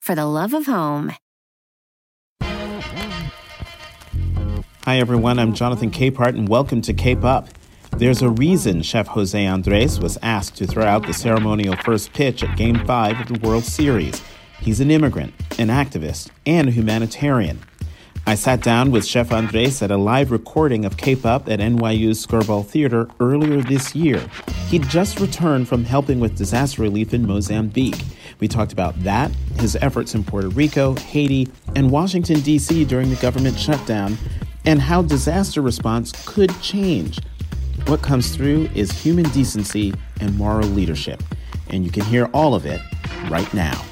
for the love of home. Hi, everyone. I'm Jonathan Capehart, and welcome to Cape Up. There's a reason Chef Jose Andres was asked to throw out the ceremonial first pitch at Game 5 of the World Series. He's an immigrant, an activist, and a humanitarian. I sat down with Chef Andres at a live recording of Cape Up at NYU's Skirball Theater earlier this year. He'd just returned from helping with disaster relief in Mozambique. We talked about that, his efforts in Puerto Rico, Haiti, and Washington, D.C. during the government shutdown, and how disaster response could change. What comes through is human decency and moral leadership. And you can hear all of it right now.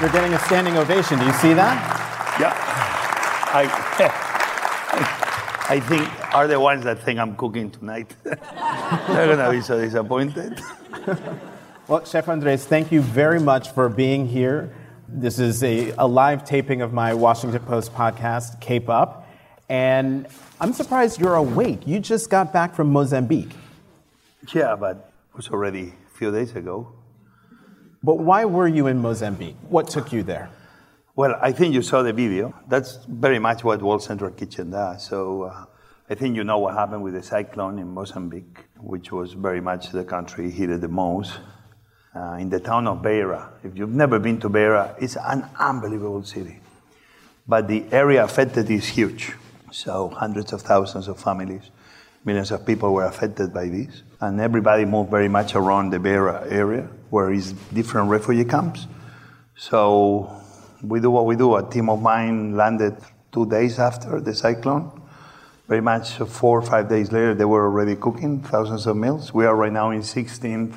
You're getting a standing ovation. Do you see that? Yeah. I, I think are the ones that think I'm cooking tonight. They're going to be so disappointed. well, Chef Andres, thank you very much for being here. This is a, a live taping of my Washington Post podcast, Cape Up. And I'm surprised you're awake. You just got back from Mozambique. Yeah, but it was already a few days ago. But why were you in Mozambique? What took you there? Well, I think you saw the video. That's very much what World Central Kitchen does. So uh, I think you know what happened with the cyclone in Mozambique, which was very much the country hit the most. Uh, in the town of Beira. If you've never been to Beira, it's an unbelievable city. But the area affected is huge. So hundreds of thousands of families, millions of people were affected by this. And everybody moved very much around the Beira area, where is different refugee camps. So we do what we do. A team of mine landed two days after the cyclone. Very much four or five days later, they were already cooking thousands of meals. We are right now in 16th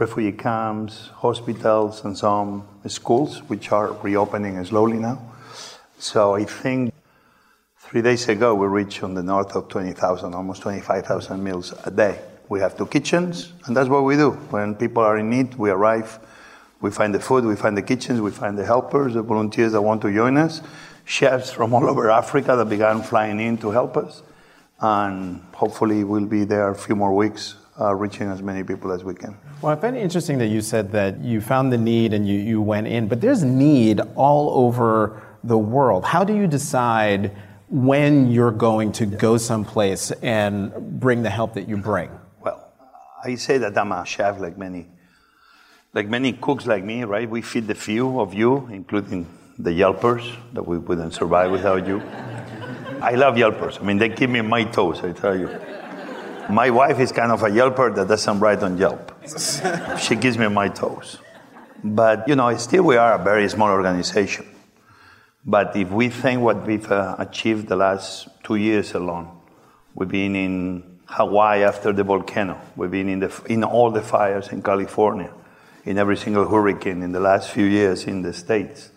refugee camps, hospitals, and some schools, which are reopening slowly now. So I think three days ago, we reached on the north of 20,000, almost 25,000 meals a day. We have two kitchens, and that's what we do. When people are in need, we arrive we find the food, we find the kitchens, we find the helpers, the volunteers that want to join us, chefs from all over Africa that began flying in to help us. And hopefully, we'll be there a few more weeks, uh, reaching as many people as we can. Well, I find it interesting that you said that you found the need and you, you went in, but there's need all over the world. How do you decide when you're going to go someplace and bring the help that you bring? Well, I say that I'm a chef like many like many cooks like me, right? We feed the few of you, including the Yelpers, that we wouldn't survive without you. I love Yelpers. I mean, they keep me on my toes, I tell you. My wife is kind of a Yelper that doesn't write on Yelp. she gives me my toes. But, you know, still we are a very small organization. But if we think what we've uh, achieved the last two years alone, we've been in Hawaii after the volcano, we've been in, the, in all the fires in California, in every single hurricane in the last few years in the States.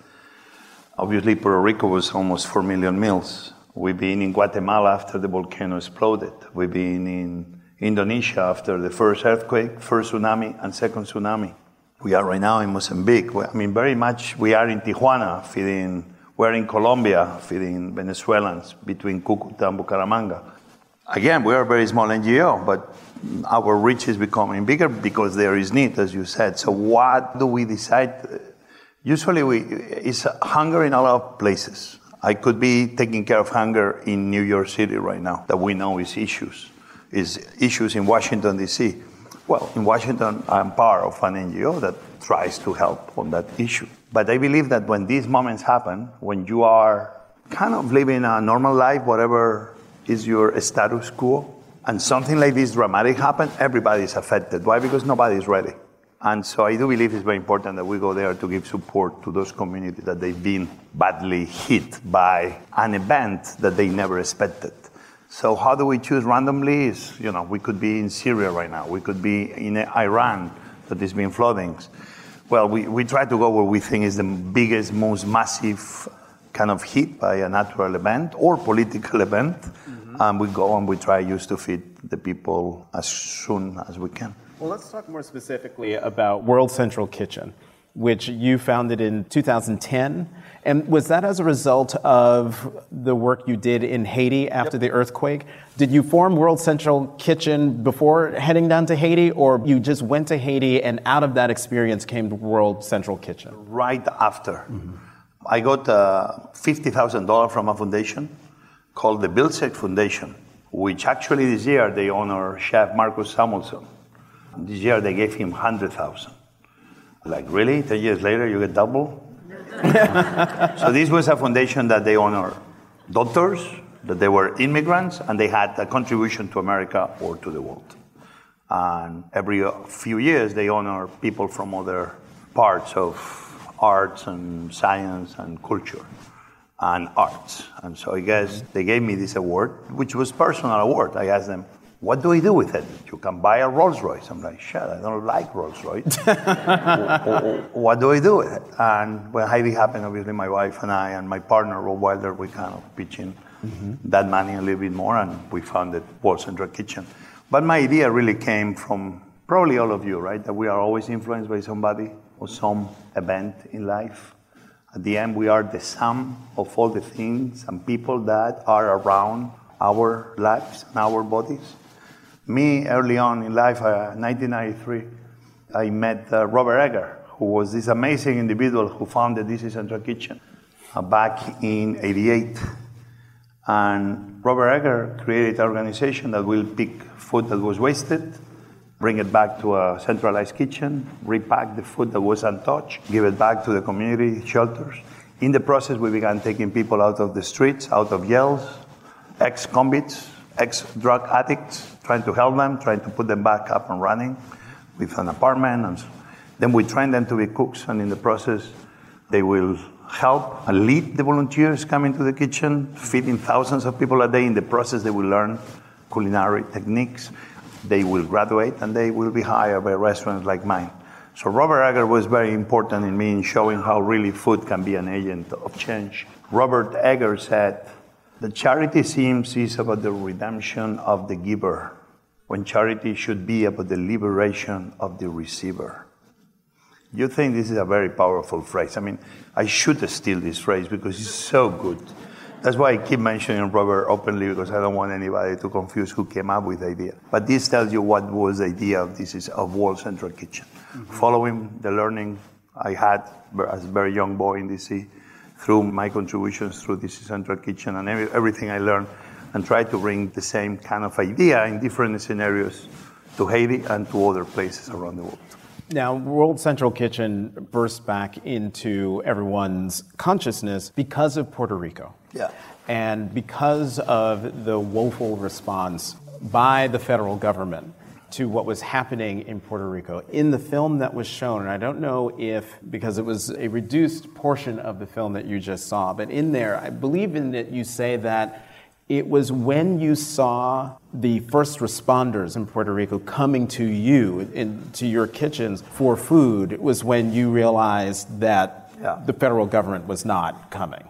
Obviously, Puerto Rico was almost 4 million meals. We've been in Guatemala after the volcano exploded. We've been in Indonesia after the first earthquake, first tsunami, and second tsunami. We are right now in Mozambique. I mean, very much we are in Tijuana feeding, we're in Colombia feeding Venezuelans between Cucuta and Bucaramanga. Again, we are a very small NGO, but our reach is becoming bigger because there is need, as you said. So what do we decide? Usually, we it's hunger in a lot of places. I could be taking care of hunger in New York City right now that we know is issues, is issues in Washington D.C. Well, in Washington, I'm part of an NGO that tries to help on that issue. But I believe that when these moments happen, when you are kind of living a normal life, whatever is your status quo, and something like this dramatic happen, everybody is affected. Why? Because nobody is ready. And so I do believe it's very important that we go there to give support to those communities that they've been badly hit by an event that they never expected. So how do we choose randomly? Is you know we could be in Syria right now, we could be in Iran that is being floodings. Well, we, we try to go where we think is the biggest, most massive kind of hit by a natural event or political event. Mm-hmm. And we go and we try used to feed the people as soon as we can. Well, let's talk more specifically about World Central Kitchen, which you founded in 2010. And was that as a result of the work you did in Haiti after yep. the earthquake? Did you form World Central Kitchen before heading down to Haiti, or you just went to Haiti and out of that experience came World Central Kitchen? Right after. Mm-hmm. I got uh, $50,000 from a foundation called the Vilcek Foundation, which actually this year they honor Chef Marcus Samuelsson. This year they gave him 100,000. Like, really? 10 years later, you get double? so this was a foundation that they honor doctors, that they were immigrants, and they had a contribution to America or to the world. And every few years, they honor people from other parts of arts and science and culture and arts. And so I guess they gave me this award, which was personal award. I asked them, what do I do with it? You can buy a Rolls Royce. I'm like, shit, I don't like Rolls Royce. what do I do with it? And when Haiti happened, obviously my wife and I and my partner, Rob Wilder, we kind of pitched in mm-hmm. that money a little bit more and we founded World Central Kitchen. But my idea really came from probably all of you, right? That we are always influenced by somebody or some event in life. At the end, we are the sum of all the things and people that are around our lives and our bodies. Me, early on in life, uh, 1993, I met uh, Robert Egger, who was this amazing individual who founded is Central Kitchen uh, back in 88. And Robert Egger created an organization that will pick food that was wasted, bring it back to a centralized kitchen, repack the food that was untouched, give it back to the community shelters. In the process, we began taking people out of the streets, out of jails, ex convicts, ex drug addicts, trying to help them, trying to put them back up and running with an apartment. And then we train them to be cooks, and in the process, they will help and lead the volunteers coming to the kitchen, feeding thousands of people a day. In the process, they will learn culinary techniques. They will graduate and they will be hired by restaurants like mine. So Robert Egger was very important in me in showing how really food can be an agent of change. Robert Egger said, the charity seems is about the redemption of the giver, when charity should be about the liberation of the receiver. You think this is a very powerful phrase. I mean, I should steal this phrase because it's so good. That's why I keep mentioning Robert openly because I don't want anybody to confuse who came up with the idea. But this tells you what was the idea of this is of World Central Kitchen. Mm-hmm. Following the learning I had as a very young boy in DC, through my contributions through this central kitchen and every, everything I learned, and try to bring the same kind of idea in different scenarios to Haiti and to other places around the world. Now, World Central Kitchen burst back into everyone's consciousness because of Puerto Rico. Yeah. And because of the woeful response by the federal government to what was happening in Puerto Rico. In the film that was shown, and I don't know if, because it was a reduced portion of the film that you just saw, but in there, I believe in it, you say that it was when you saw the first responders in Puerto Rico coming to you, in, to your kitchens for food, it was when you realized that yeah. the federal government was not coming.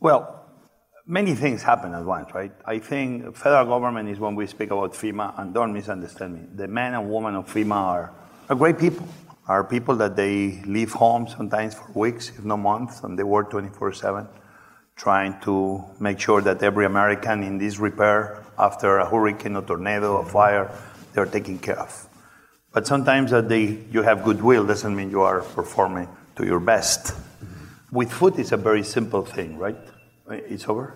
Well, many things happen at once, right? I think federal government is when we speak about FEMA, and don't misunderstand me. The men and women of FEMA are, are great people, are people that they leave home sometimes for weeks, if not months, and they work 24 7, trying to make sure that every American in this repair after a hurricane, a tornado, a fire, they're taken care of. But sometimes that they, you have goodwill doesn't mean you are performing to your best. With food, it's a very simple thing, right? It's over?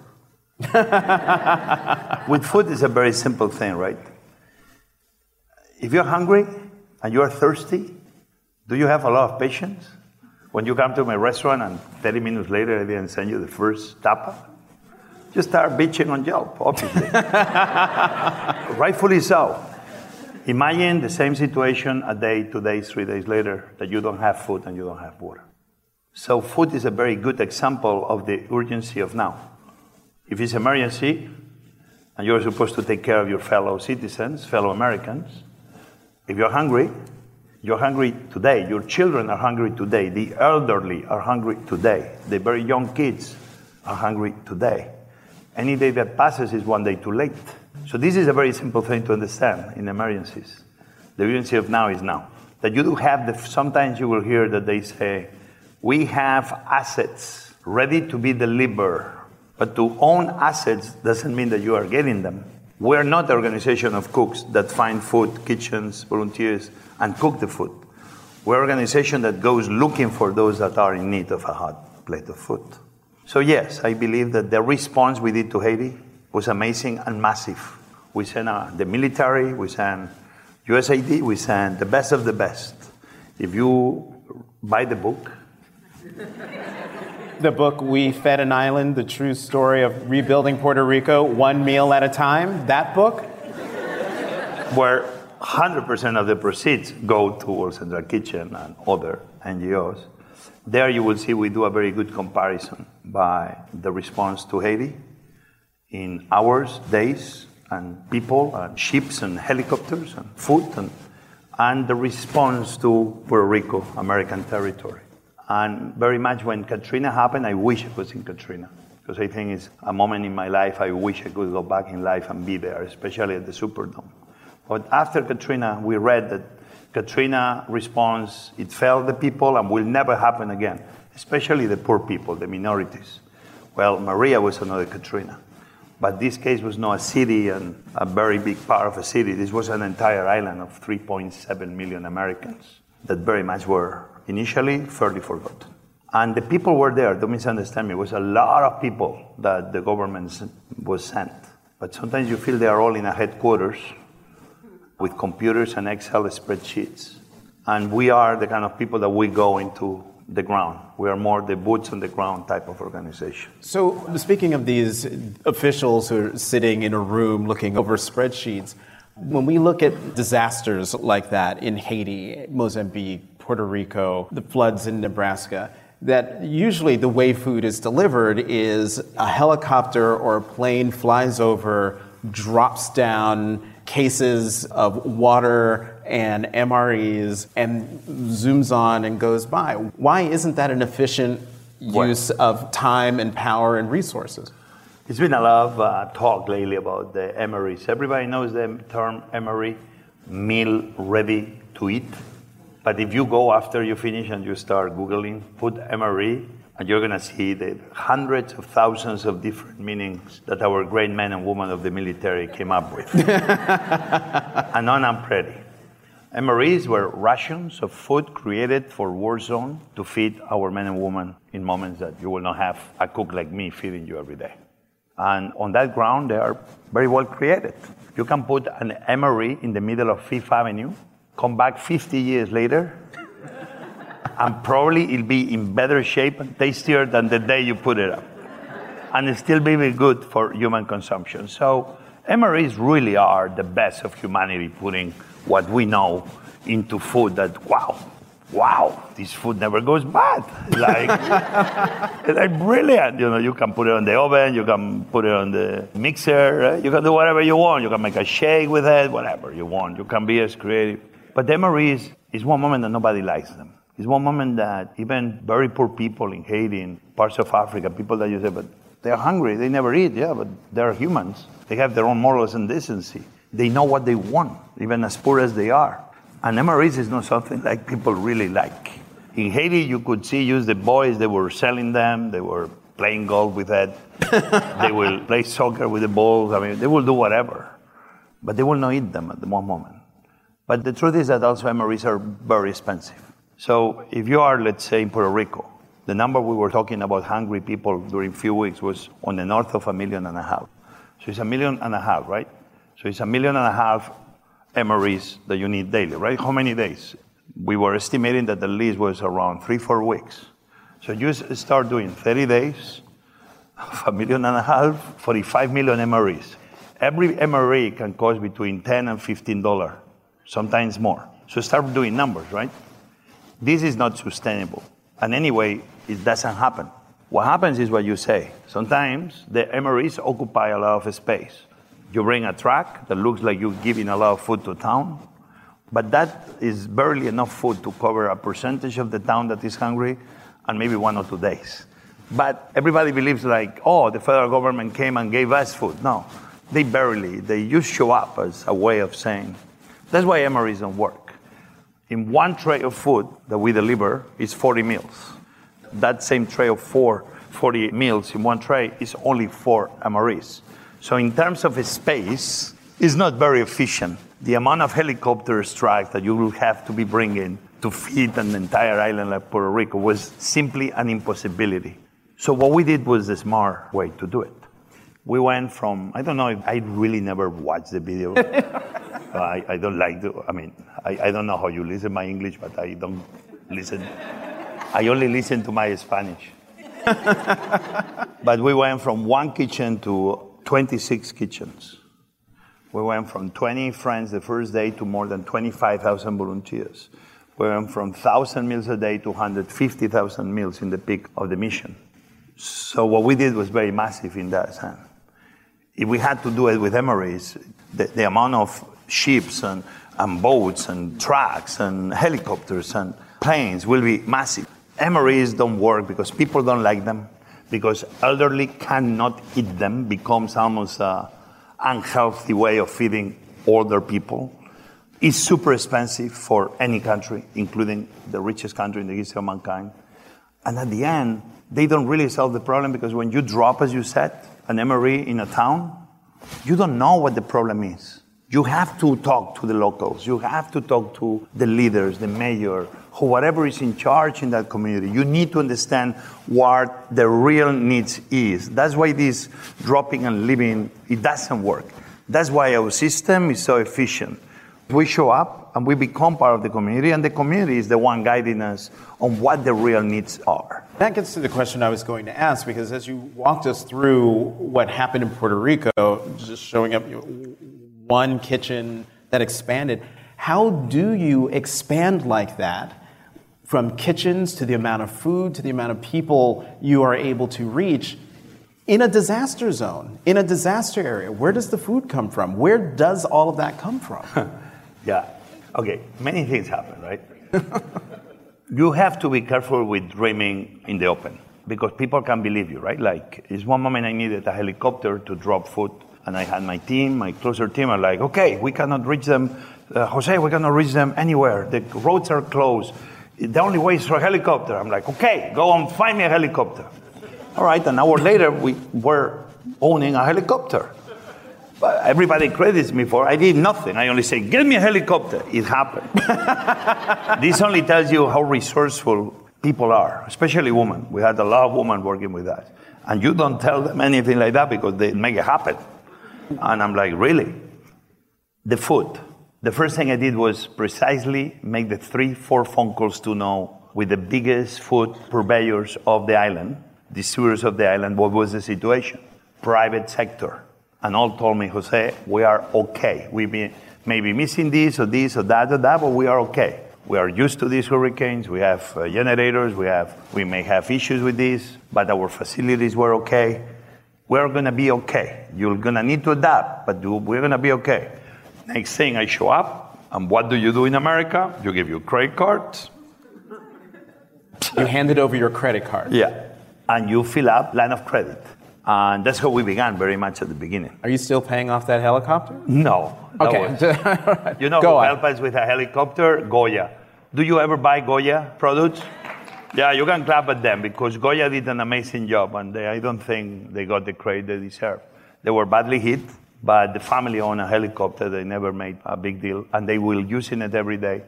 With food, it's a very simple thing, right? If you're hungry and you're thirsty, do you have a lot of patience? When you come to my restaurant and 30 minutes later I didn't send you the first tapa, you start bitching on Yelp, obviously. Rightfully so. Imagine the same situation a day, two days, three days later that you don't have food and you don't have water. So food is a very good example of the urgency of now. If it's emergency, and you're supposed to take care of your fellow citizens, fellow Americans, if you're hungry, You're hungry today. Your children are hungry today. The elderly are hungry today. The very young kids are hungry today. Any day that passes is one day too late. So this is a very simple thing to understand in emergencies. The urgency of now is now. That you do have the, sometimes you will hear that they say, we have assets ready to be delivered. But to own assets doesn't mean that you are getting them. We're not an organization of cooks that find food, kitchens, volunteers, and cook the food. We're an organization that goes looking for those that are in need of a hot plate of food. So, yes, I believe that the response we did to Haiti was amazing and massive. We sent uh, the military, we sent USAID, we sent the best of the best. If you buy the book, the book We Fed an Island, the true story of rebuilding Puerto Rico, one meal at a time, that book? Where 100% of the proceeds go towards Central Kitchen and other NGOs. There you will see we do a very good comparison by the response to Haiti in hours, days, and people, and ships, and helicopters, and food, and, and the response to Puerto Rico, American territory. And very much when Katrina happened, I wish it was in Katrina. Because I think it's a moment in my life I wish I could go back in life and be there, especially at the Superdome. But after Katrina, we read that Katrina response, it failed the people and will never happen again, especially the poor people, the minorities. Well, Maria was another Katrina. But this case was not a city and a very big part of a city. This was an entire island of 3.7 million Americans that very much were initially fairly forgotten. And the people were there, don't misunderstand me. It was a lot of people that the government was sent. But sometimes you feel they are all in a headquarters with computers and Excel spreadsheets. And we are the kind of people that we go into the ground. We are more the boots on the ground type of organization. So, speaking of these officials who are sitting in a room looking over spreadsheets, when we look at disasters like that in Haiti, Mozambique, Puerto Rico, the floods in Nebraska, that usually the way food is delivered is a helicopter or a plane flies over, drops down, cases of water and MREs and zooms on and goes by. Why isn't that an efficient use what? of time and power and resources? There's been a lot of uh, talk lately about the MREs. Everybody knows the term MRE, meal ready to eat. But if you go after you finish and you start Googling, put MRE, and you're going to see the hundreds of thousands of different meanings that our great men and women of the military came up with. and on I'm pretty. MREs were rations of food created for war zone to feed our men and women in moments that you will not have a cook like me feeding you every day. And on that ground, they are very well created. You can put an MRE in the middle of Fifth Avenue, come back 50 years later, and probably it'll be in better shape and tastier than the day you put it up. And it still be good for human consumption. So MREs really are the best of humanity, putting what we know into food that, wow, wow, this food never goes bad. Like, like brilliant. You know, you can put it on the oven, you can put it on the mixer, right? you can do whatever you want. You can make a shake with it, whatever you want. You can be as creative. But MREs is one moment that nobody likes them. It's one moment that even very poor people in Haiti, in parts of Africa, people that you say, but they're hungry, they never eat, yeah, but they're humans. They have their own morals and decency. They know what they want, even as poor as they are. And MREs is not something like people really like. In Haiti, you could see use the boys, they were selling them, they were playing golf with it, they will play soccer with the balls, I mean, they will do whatever. But they will not eat them at the one moment. But the truth is that also MREs are very expensive. So if you are, let's say, in Puerto Rico, the number we were talking about hungry people during a few weeks was on the north of a million and a half. So it's a million and a half, right? So it's a million and a half MREs that you need daily, right? How many days? We were estimating that the list was around three, four weeks. So you start doing 30 days, a million and a half, 45 million MREs. Every MRE can cost between 10 and 15 dollars, sometimes more. So start doing numbers, right? This is not sustainable. And anyway, it doesn't happen. What happens is what you say. Sometimes the MREs occupy a lot of space. You bring a truck that looks like you're giving a lot of food to town, But that is barely enough food to cover a percentage of the town that is hungry and maybe one or two days. But everybody believes like, oh, the federal government came and gave us food. No, they barely. They just show up as a way of saying. That's why MREs don't work. In one tray of food that we deliver is 40 meals. That same tray of four, 40 meals in one tray is only four MREs. So in terms of space, it's not very efficient. The amount of helicopter strikes that you will have to be bringing to feed an entire island like Puerto Rico was simply an impossibility. So what we did was the smart way to do it. We went from, I don't know. I really never watched the video. I, I, don't like to, I mean, I, I don't know how you listen my English, but I don't listen. I only listen to my Spanish. but we went from one kitchen to 26 kitchens. We went from 20 friends the first day to more than 25,000 volunteers. We went from 1,000 meals a day to 150,000 meals in the peak of the mission. So what we did was very massive in that sense. If we had to do it with MREs, the, the amount of ships and, and boats and trucks and helicopters and planes will be massive. MREs don't work because people don't like them, because elderly cannot eat them, becomes almost a unhealthy way of feeding older people. It's super expensive for any country, including the richest country in the history of mankind. And at the end, they don't really solve the problem because when you drop, as you said, an MRE in a town, you don't know what the problem is. You have to talk to the locals. You have to talk to the leaders, the mayor, whoever is in charge in that community. You need to understand what the real needs is. That's why this dropping and leaving, it doesn't work. That's why our system is so efficient. We show up and we become part of the community, and the community is the one guiding us on what the real needs are. That gets to the question I was going to ask because as you walked us through what happened in Puerto Rico, just showing up one kitchen that expanded, how do you expand like that from kitchens to the amount of food to the amount of people you are able to reach in a disaster zone, in a disaster area? Where does the food come from? Where does all of that come from? yeah. Okay, many things happen, right? you have to be careful with dreaming in the open because people can believe you, right? Like, it's one moment I needed a helicopter to drop food, and I had my team, my closer team, are like, okay, we cannot reach them. Uh, Jose, we cannot reach them anywhere. The roads are closed. The only way is for a helicopter. I'm like, okay, go and find me a helicopter. All right, an hour later, we were owning a helicopter. But everybody credits me for I did nothing. I only say, "Get me a helicopter." It happened. this only tells you how resourceful people are, especially women. We had a lot of women working with us, and you don't tell them anything like that because they make it happen. And I'm like, really? The food. The first thing I did was precisely make the three, four phone calls to know with the biggest food purveyors of the island, distributors of the island, what was the situation. Private sector and all told me, Jose, we are okay. We be, may be missing this or this or that or that, but we are okay. We are used to these hurricanes. We have uh, generators. We have, we may have issues with this, but our facilities were okay. We're gonna be okay. You're gonna need to adapt, but we're gonna be okay. Next thing, I show up, and what do you do in America? You give your credit cards. You handed over your credit card. Yeah, and you fill up line of credit. And that's how we began very much at the beginning. Are you still paying off that helicopter? No. Okay. You know Go who helped us with a helicopter? Goya. Do you ever buy Goya products? Yeah, you can clap at them because Goya did an amazing job and they, I don't think they got the credit they deserve. They were badly hit, but the family owned a helicopter. They never made a big deal and they will using it every day.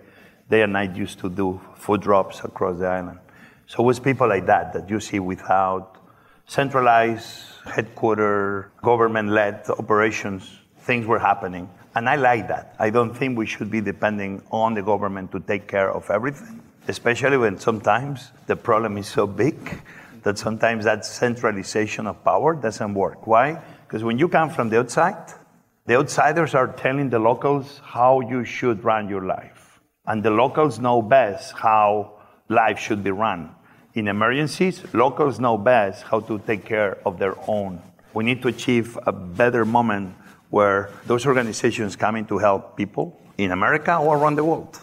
Day and night used to do food drops across the island. So it was people like that that you see without centralized headquarter, government-led operations, things were happening. And I like that. I don't think we should be depending on the government to take care of everything, especially when sometimes the problem is so big that sometimes that centralization of power doesn't work. Why? Because when you come from the outside, the outsiders are telling the locals how you should run your life. And the locals know best how life should be run. In emergencies, locals know best how to take care of their own. We need to achieve a better moment where those organizations coming to help people in America or around the world.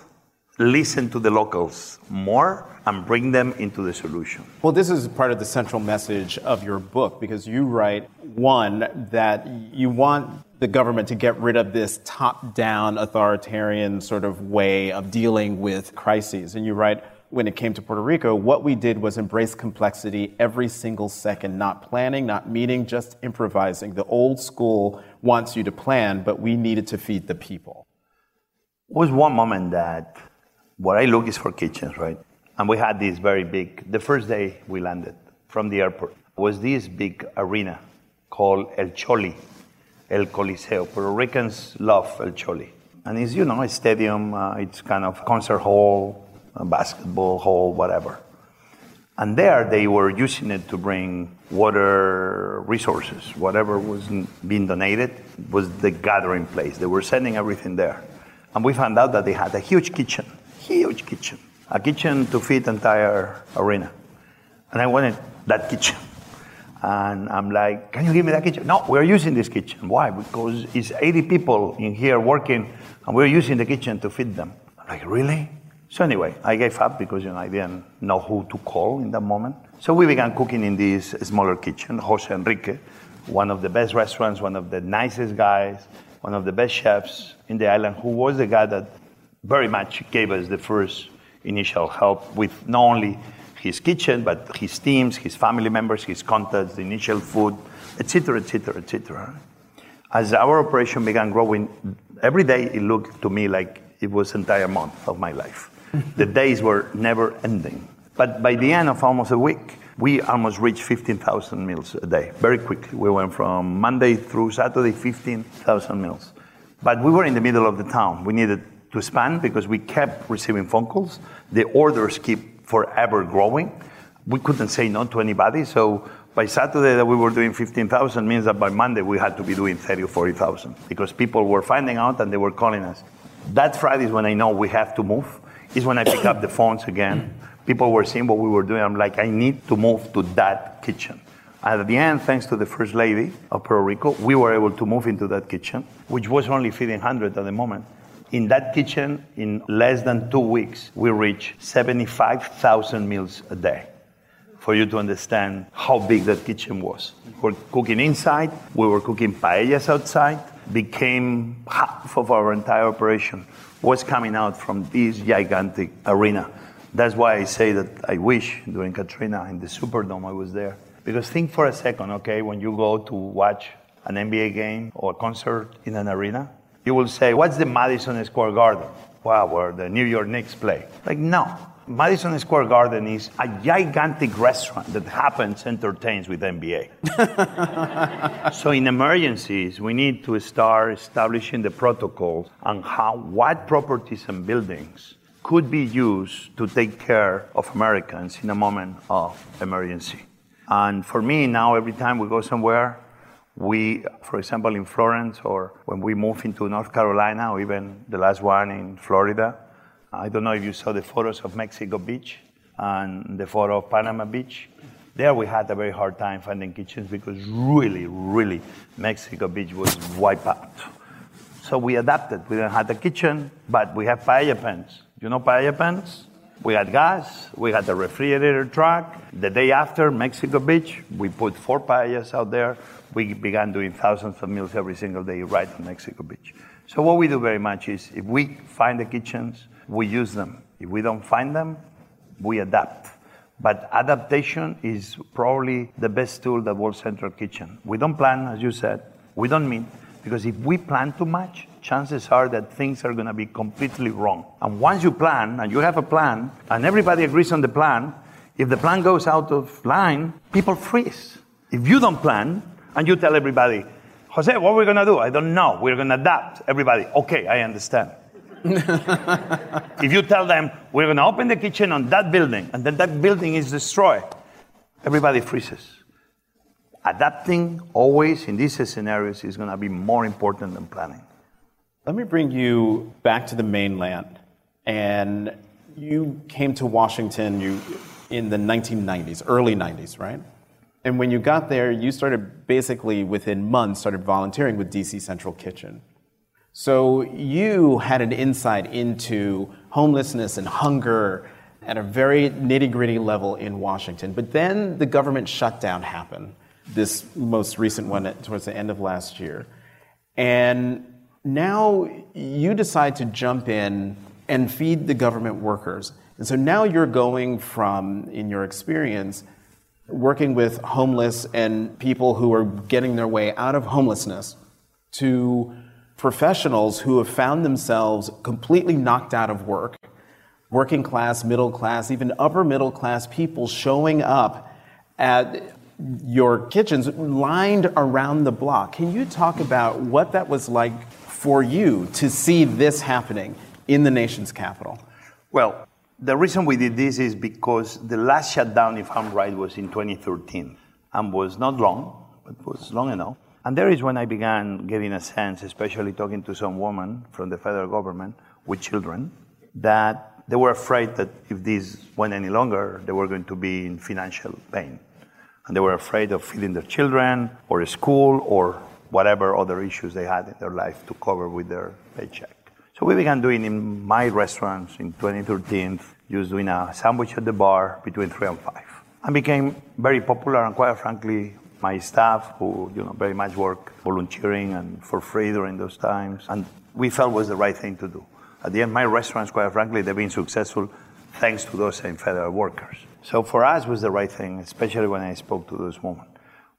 Listen to the locals more and bring them into the solution. Well, this is part of the central message of your book because you write, one, that you want the government to get rid of this top down authoritarian sort of way of dealing with crises. And you write, when it came to Puerto Rico, what we did was embrace complexity every single second, not planning, not meeting, just improvising. The old school wants you to plan, but we needed to feed the people. It was one moment that what I look is for kitchens, right? And we had this very big, the first day we landed from the airport, was this big arena called El Choli, El Coliseo. Puerto Ricans love El Choli. And it's, you know, a stadium, uh, it's kind of concert hall, a basketball hall, whatever. And there they were using it to bring water resources. Whatever was being donated was the gathering place. They were sending everything there. And we found out that they had a huge kitchen, huge kitchen a kitchen to feed entire arena. And I wanted that kitchen. And I'm like, can you give me that kitchen? No, we're using this kitchen. Why? Because it's 80 people in here working, and we're using the kitchen to feed them. I'm like, really? So anyway, I gave up because you know I didn't know who to call in that moment. So we began cooking in this smaller kitchen. Jose Enrique, one of the best restaurants, one of the nicest guys, one of the best chefs in the island, who was the guy that very much gave us the first initial help with not only his kitchen, but his teams, his family members, his contacts, the initial food, etc., etc., etc. As our operation began growing, every day it looked to me like it was an entire month of my life. The days were never ending. But by the end of almost a week, we almost reached 15,000 meals a day very quickly. We went from Monday through Saturday, 15,000 meals. But we were in the middle of the town. We needed to expand because we kept receiving phone calls. The orders keep forever growing. We couldn't say no to anybody. So by Saturday that we were doing 15,000 means that by Monday we had to be doing 30 or 40,000 because people were finding out and they were calling us. That Friday is when I know we have to move. Is when I pick up the phones again. People were seeing what we were doing. I'm like, I need to move to that kitchen. At the end, thanks to the First Lady of Puerto Rico, we were able to move into that kitchen, which was only feeding 100 at the moment. In that kitchen, in less than two weeks, we reached 75,000 meals a day. For you to understand how big that kitchen was. We were cooking inside, we were cooking paellas outside, became half of our entire operation was coming out from this gigantic arena. That's why I say that I wish during Katrina in the Superdome I was there. Because think for a second, okay, when you go to watch an NBA game or a concert in an arena, you will say, What's the Madison Square Garden? Wow, where the New York Knicks play. Like, no. Madison Square Garden is a gigantic restaurant that happens entertains with NBA. so in emergencies, we need to start establishing the protocols on how what properties and buildings could be used to take care of Americans in a moment of emergency. And for me now, every time we go somewhere, we, for example, in Florence or when we move into North Carolina or even the last one in Florida, I don't know if you saw the photos of Mexico Beach and the photo of Panama Beach. There we had a very hard time finding kitchens because really, really, Mexico Beach was wiped out. So we adapted. We didn't have a kitchen, but we have paella pans. You know paella pans? We had gas, we had a refrigerator truck. The day after Mexico Beach, we put four paellas out there. We began doing thousands of meals every single day right on Mexico Beach. So what we do very much is if we find the kitchens, we use them. If we don't find them, we adapt. But adaptation is probably the best tool that World Central Kitchen. We don't plan, as you said, we don't mean, because if we plan too much, chances are that things are going to be completely wrong. And once you plan and you have a plan and everybody agrees on the plan, if the plan goes out of line, people freeze. If you don't plan and you tell everybody, Jose, what are we going to do? I don't know. We're going to adapt. Everybody, okay, I understand. if you tell them, we're going to open the kitchen on that building and then that building is destroyed, everybody freezes adapting always in these scenarios is going to be more important than planning. Let me bring you back to the mainland. And you came to Washington you, in the 1990s, early 90s, right? And when you got there, you started basically within months started volunteering with DC Central Kitchen. So you had an insight into homelessness and hunger at a very nitty gritty level in Washington. But then the government shutdown happened, this most recent one towards the end of last year. And now you decide to jump in and feed the government workers. And so now you're going from, in your experience, working with homeless and people who are getting their way out of homelessness to professionals who have found themselves completely knocked out of work, working class, middle class, even upper middle class people showing up at your kitchens lined around the block. Can you talk about what that was like for you to see this happening in the nation's capital? Well, the reason we did this is because the last shutdown, if I'm right, was in 2013 and was not long, but was long enough. And there is when I began getting a sense, especially talking to some women from the federal government with children, that they were afraid that if this went any longer, they were going to be in financial pain. And they were afraid of feeding their children or school or whatever other issues they had in their life to cover with their paycheck. So we began doing in my restaurants in 2013, just doing a sandwich at the bar between three and five. And became very popular and quite frankly, my staff who, you know, very much work volunteering and for free during those times. And we felt was the right thing to do. At the end, my restaurants, quite frankly, they've been successful thanks to those same federal workers. So for us was the right thing, especially when I spoke to those women.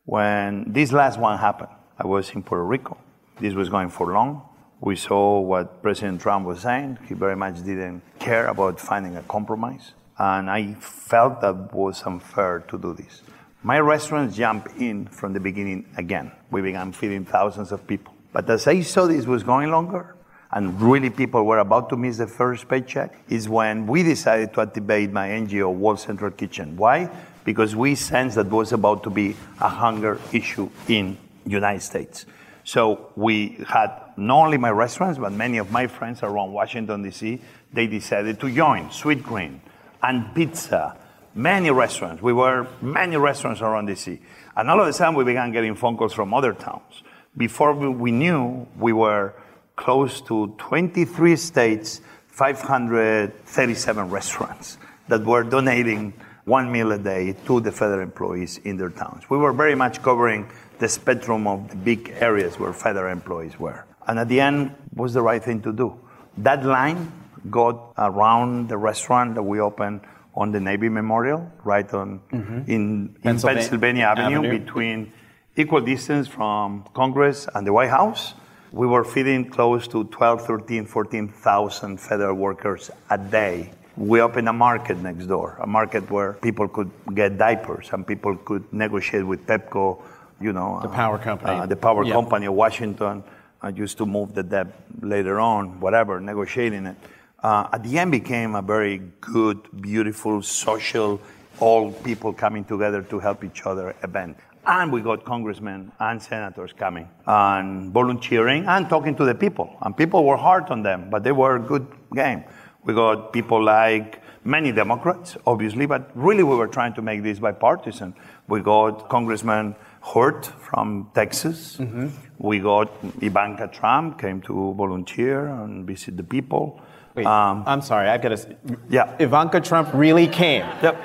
When this last one happened, I was in Puerto Rico. This was going for long. We saw what President Trump was saying. He very much didn't care about finding a compromise. And I felt that was unfair to do this. My restaurants jumped in from the beginning again. We began feeding thousands of people. But as I saw this was going longer, and really people were about to miss the first paycheck, is when we decided to activate my NGO, World Central Kitchen. Why? Because we sensed that was about to be a hunger issue in United States. So we had not only my restaurants, but many of my friends around Washington, D.C., they decided to join Sweetgreen and pizza, many restaurants. We were many restaurants around D.C. And all of a sudden, we began getting phone calls from other towns. Before we, knew, we were close to 23 states, 537 restaurants that were donating one meal a day to the federal employees in their towns. We were very much covering the spectrum of the big areas where federal employees were. And at the end was the right thing to do. That line got around the restaurant that we opened on the Navy Memorial, right on mm-hmm. in, in Pennsylvania, Pennsylvania Avenue, Avenue, between equal distance from Congress and the White House. We were feeding close to 12, 13, 14,000 federal workers a day. We opened a market next door, a market where people could get diapers and people could negotiate with Pepco you know, the power company, uh, the power company of Washington. I used to move the debt later on, whatever, negotiating it. Uh, at the end, became a very good, beautiful, social, all people coming together to help each other event. And we got congressmen and senators coming and volunteering and talking to the people. And people were hard on them, but they were a good game. We got people like many Democrats, obviously, but really we were trying to make this bipartisan. We got Congressman Hurd from Texas. Mm-hmm. We got Ivanka Trump came to volunteer and visit the people. Wait, um, I'm sorry, I've got to. Yeah, Ivanka Trump really came. Yep.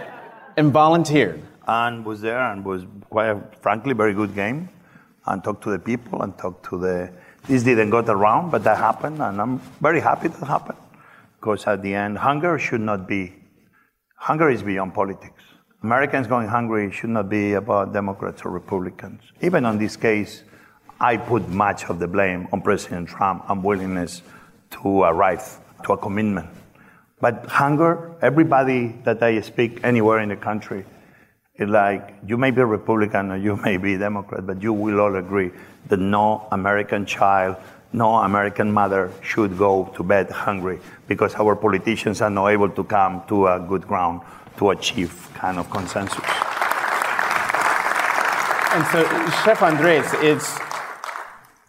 And volunteered. And was there and was quite a, frankly very good game, and talked to the people and talked to the. This didn't go around, but that happened, and I'm very happy that happened, because at the end, hunger should not be. Hunger is beyond politics. Americans going hungry should not be about Democrats or Republicans. Even on this case, I put much of the blame on President Trump's unwillingness to arrive to a commitment. But hunger, everybody that I speak anywhere in the country, it's like you may be a Republican or you may be a Democrat, but you will all agree that no American child, no American mother should go to bed hungry because our politicians are not able to come to a good ground to achieve kind of consensus. And so, Chef Andres, it's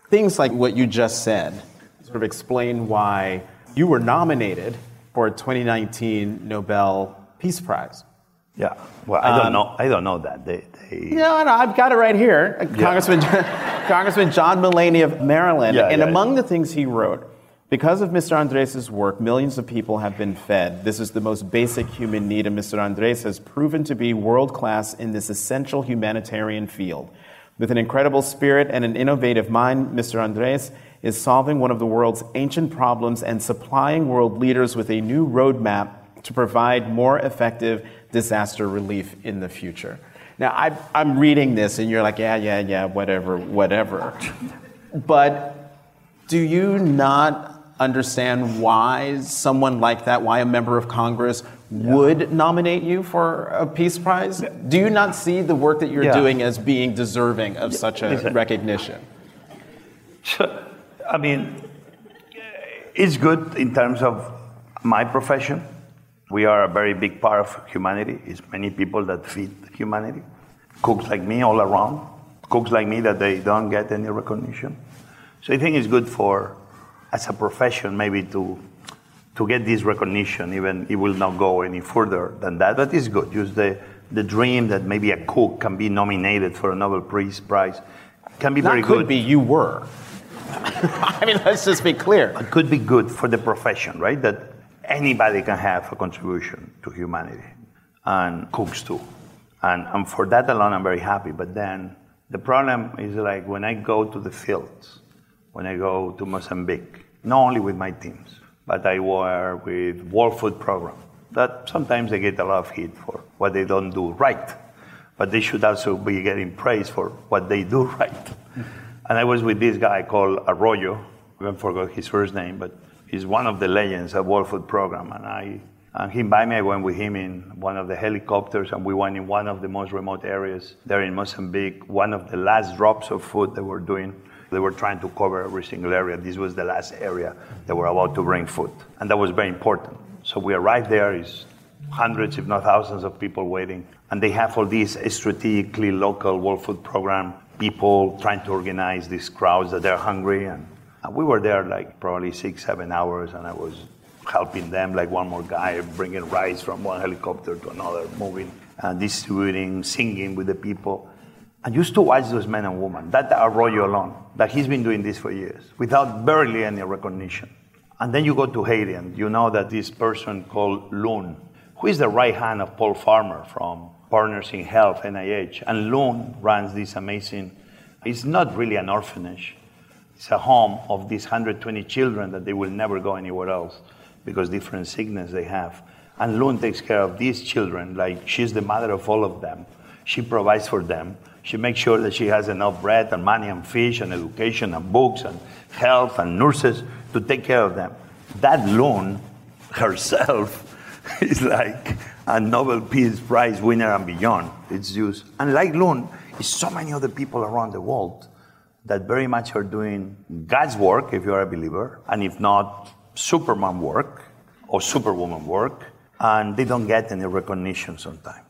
things like what you just said sort of explain why you were nominated for a 2019 Nobel Peace Prize. Yeah, well, I don't um, know. I don't know that. They, they... Yeah, no, I've got it right here, yeah. Congressman. Congressman John Delaney of Maryland. Yeah, and yeah, among the things he wrote, because of Mr. Andres' work, millions of people have been fed. This is the most basic human need, and Mr. Andres has proven to be world class in this essential humanitarian field. With an incredible spirit and an innovative mind, Mr. Andres is solving one of the world's ancient problems and supplying world leaders with a new roadmap to provide more effective disaster relief in the future. Now, I, I'm reading this, and you're like, yeah, yeah, yeah, whatever, whatever. But do you not understand why someone like that, why a member of Congress would nominate you for a Peace Prize? Do you not see the work that you're Yeah. doing as being deserving of such a recognition? I mean, it's good in terms of my profession. We are a very big part of humanity. It's many people that feed humanity. Cooks like me all around. Cooks like me that they don't get any recognition. So I think it's good for, as a profession, maybe to to get this recognition. Even it will not go any further than that, but it's good. Use the the dream that maybe a cook can be nominated for a Nobel Peace Prize can be Not very could good. Could be, you were. I mean, let's just be clear. It could be good for the profession, right? That anybody can have a contribution to humanity, and cooks too. And, and for that alone, I'm very happy. But then the problem is like when I go to the fields, when I go to Mozambique, not only with my teams, but I work with World Food Program. That sometimes they get a lot of heat for what they don't do right, but they should also be getting praise for what they do right. And I was with this guy called Arroyo. I forgot his first name, but he's one of the legends of World Food Program. And I, and he invited me. I went with him in one of the helicopters, and we went in one of the most remote areas there in Mozambique. One of the last drops of food they were doing. They were trying to cover every single area. This was the last area they were about to bring food, and that was very important. So we arrived there. Is hundreds, if not thousands, of people waiting, and they have all these strategically local World Food Program people trying to organize these crowds that they're hungry and we were there like probably six, seven hours, and I was helping them, like one more guy, bringing rice from one helicopter to another, moving, and distributing, singing with the people. And used to watch those men and women, that Arroyo alone, that he's been doing this for years, without barely any recognition. And then you go to Haiti, and you know that this person called Loune, who is the right hand of Paul Farmer from Partners in Health, PIH. And Loune runs this amazing, it's not really an orphanage, it's a home of these 120 children that they will never go anywhere else because different sickness they have. And Loune takes care of these children like she's the mother of all of them. She provides for them. She makes sure that she has enough bread and money and fish and education and books and health and nurses to take care of them. That Loune herself is like a Nobel Peace Prize winner and beyond. It's just, and like Loune, is so many other people around the world that very much are doing God's work, if you are a believer, and if not, Superman work or Superwoman work, and they don't get any recognition sometimes.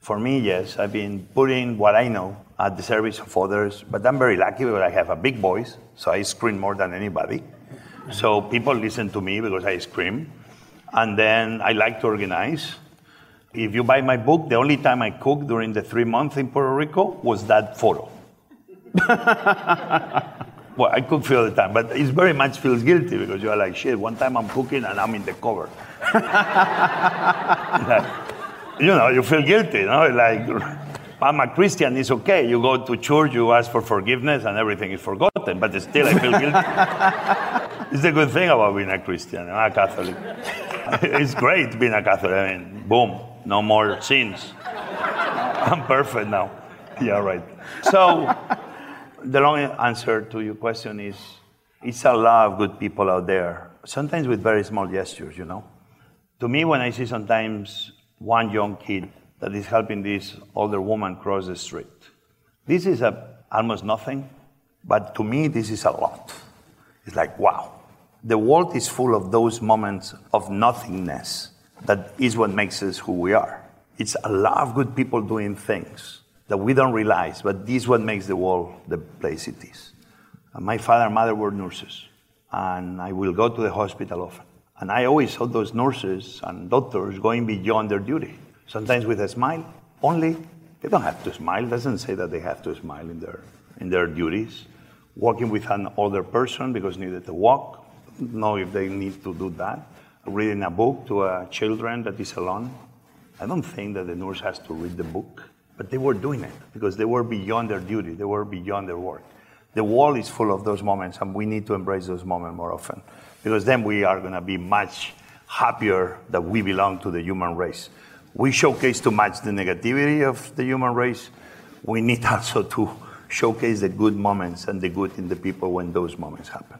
For me, yes, I've been putting what I know at the service of others, but I'm very lucky because I have a big voice, so I scream more than anybody. So people listen to me because I scream. And then I like to organize. If you buy my book, the only time I cooked during the three months in Puerto Rico was that photo. well, I cook for the time, but it very much feels guilty because you're like, shit, one time I'm cooking and I'm in the cover. Like, you know, you feel guilty, you know, like, I'm a Christian, it's okay. You go to church, you ask for forgiveness, and everything is forgotten, but still I feel guilty. it's the good thing about being a Christian, I'm a Catholic. it's great being a Catholic. I mean, boom, no more sins. I'm perfect now. Yeah, right. So, the long answer to your question is it's a lot of good people out there, sometimes with very small gestures, you know. To me, when I see sometimes one young kid that is helping this older woman cross the street, this is a, almost nothing, but to me, this is a lot. It's like, wow. The world is full of those moments of nothingness that is what makes us who we are. It's a lot of good people doing things that we don't realize, but this is what makes the world the place it is. And my father and mother were nurses, and I will go to the hospital often. And I always saw those nurses and doctors going beyond their duty, sometimes with a smile only. They don't have to smile. It doesn't say that they have to smile in their, in their duties, working with an older person because needed to walk, know if they need to do that, reading a book to a children that is alone. I don't think that the nurse has to read the book, but they were doing it because they were beyond their duty, they were beyond their work. The world is full of those moments, and we need to embrace those moments more often because then we are going to be much happier that we belong to the human race. We showcase too much the negativity of the human race. We need also to showcase the good moments and the good in the people when those moments happen.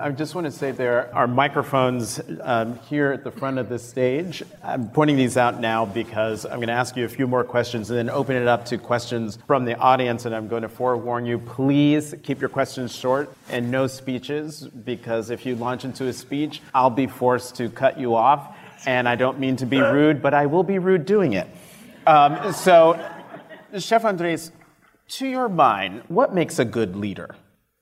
I just want to say there are microphones um, here at the front of the stage. I'm pointing these out now because I'm going to ask you a few more questions and then open it up to questions from the audience. And I'm going to forewarn you please keep your questions short and no speeches because if you launch into a speech, I'll be forced to cut you off. And I don't mean to be rude, but I will be rude doing it. Um, so, Chef Andres, to your mind, what makes a good leader?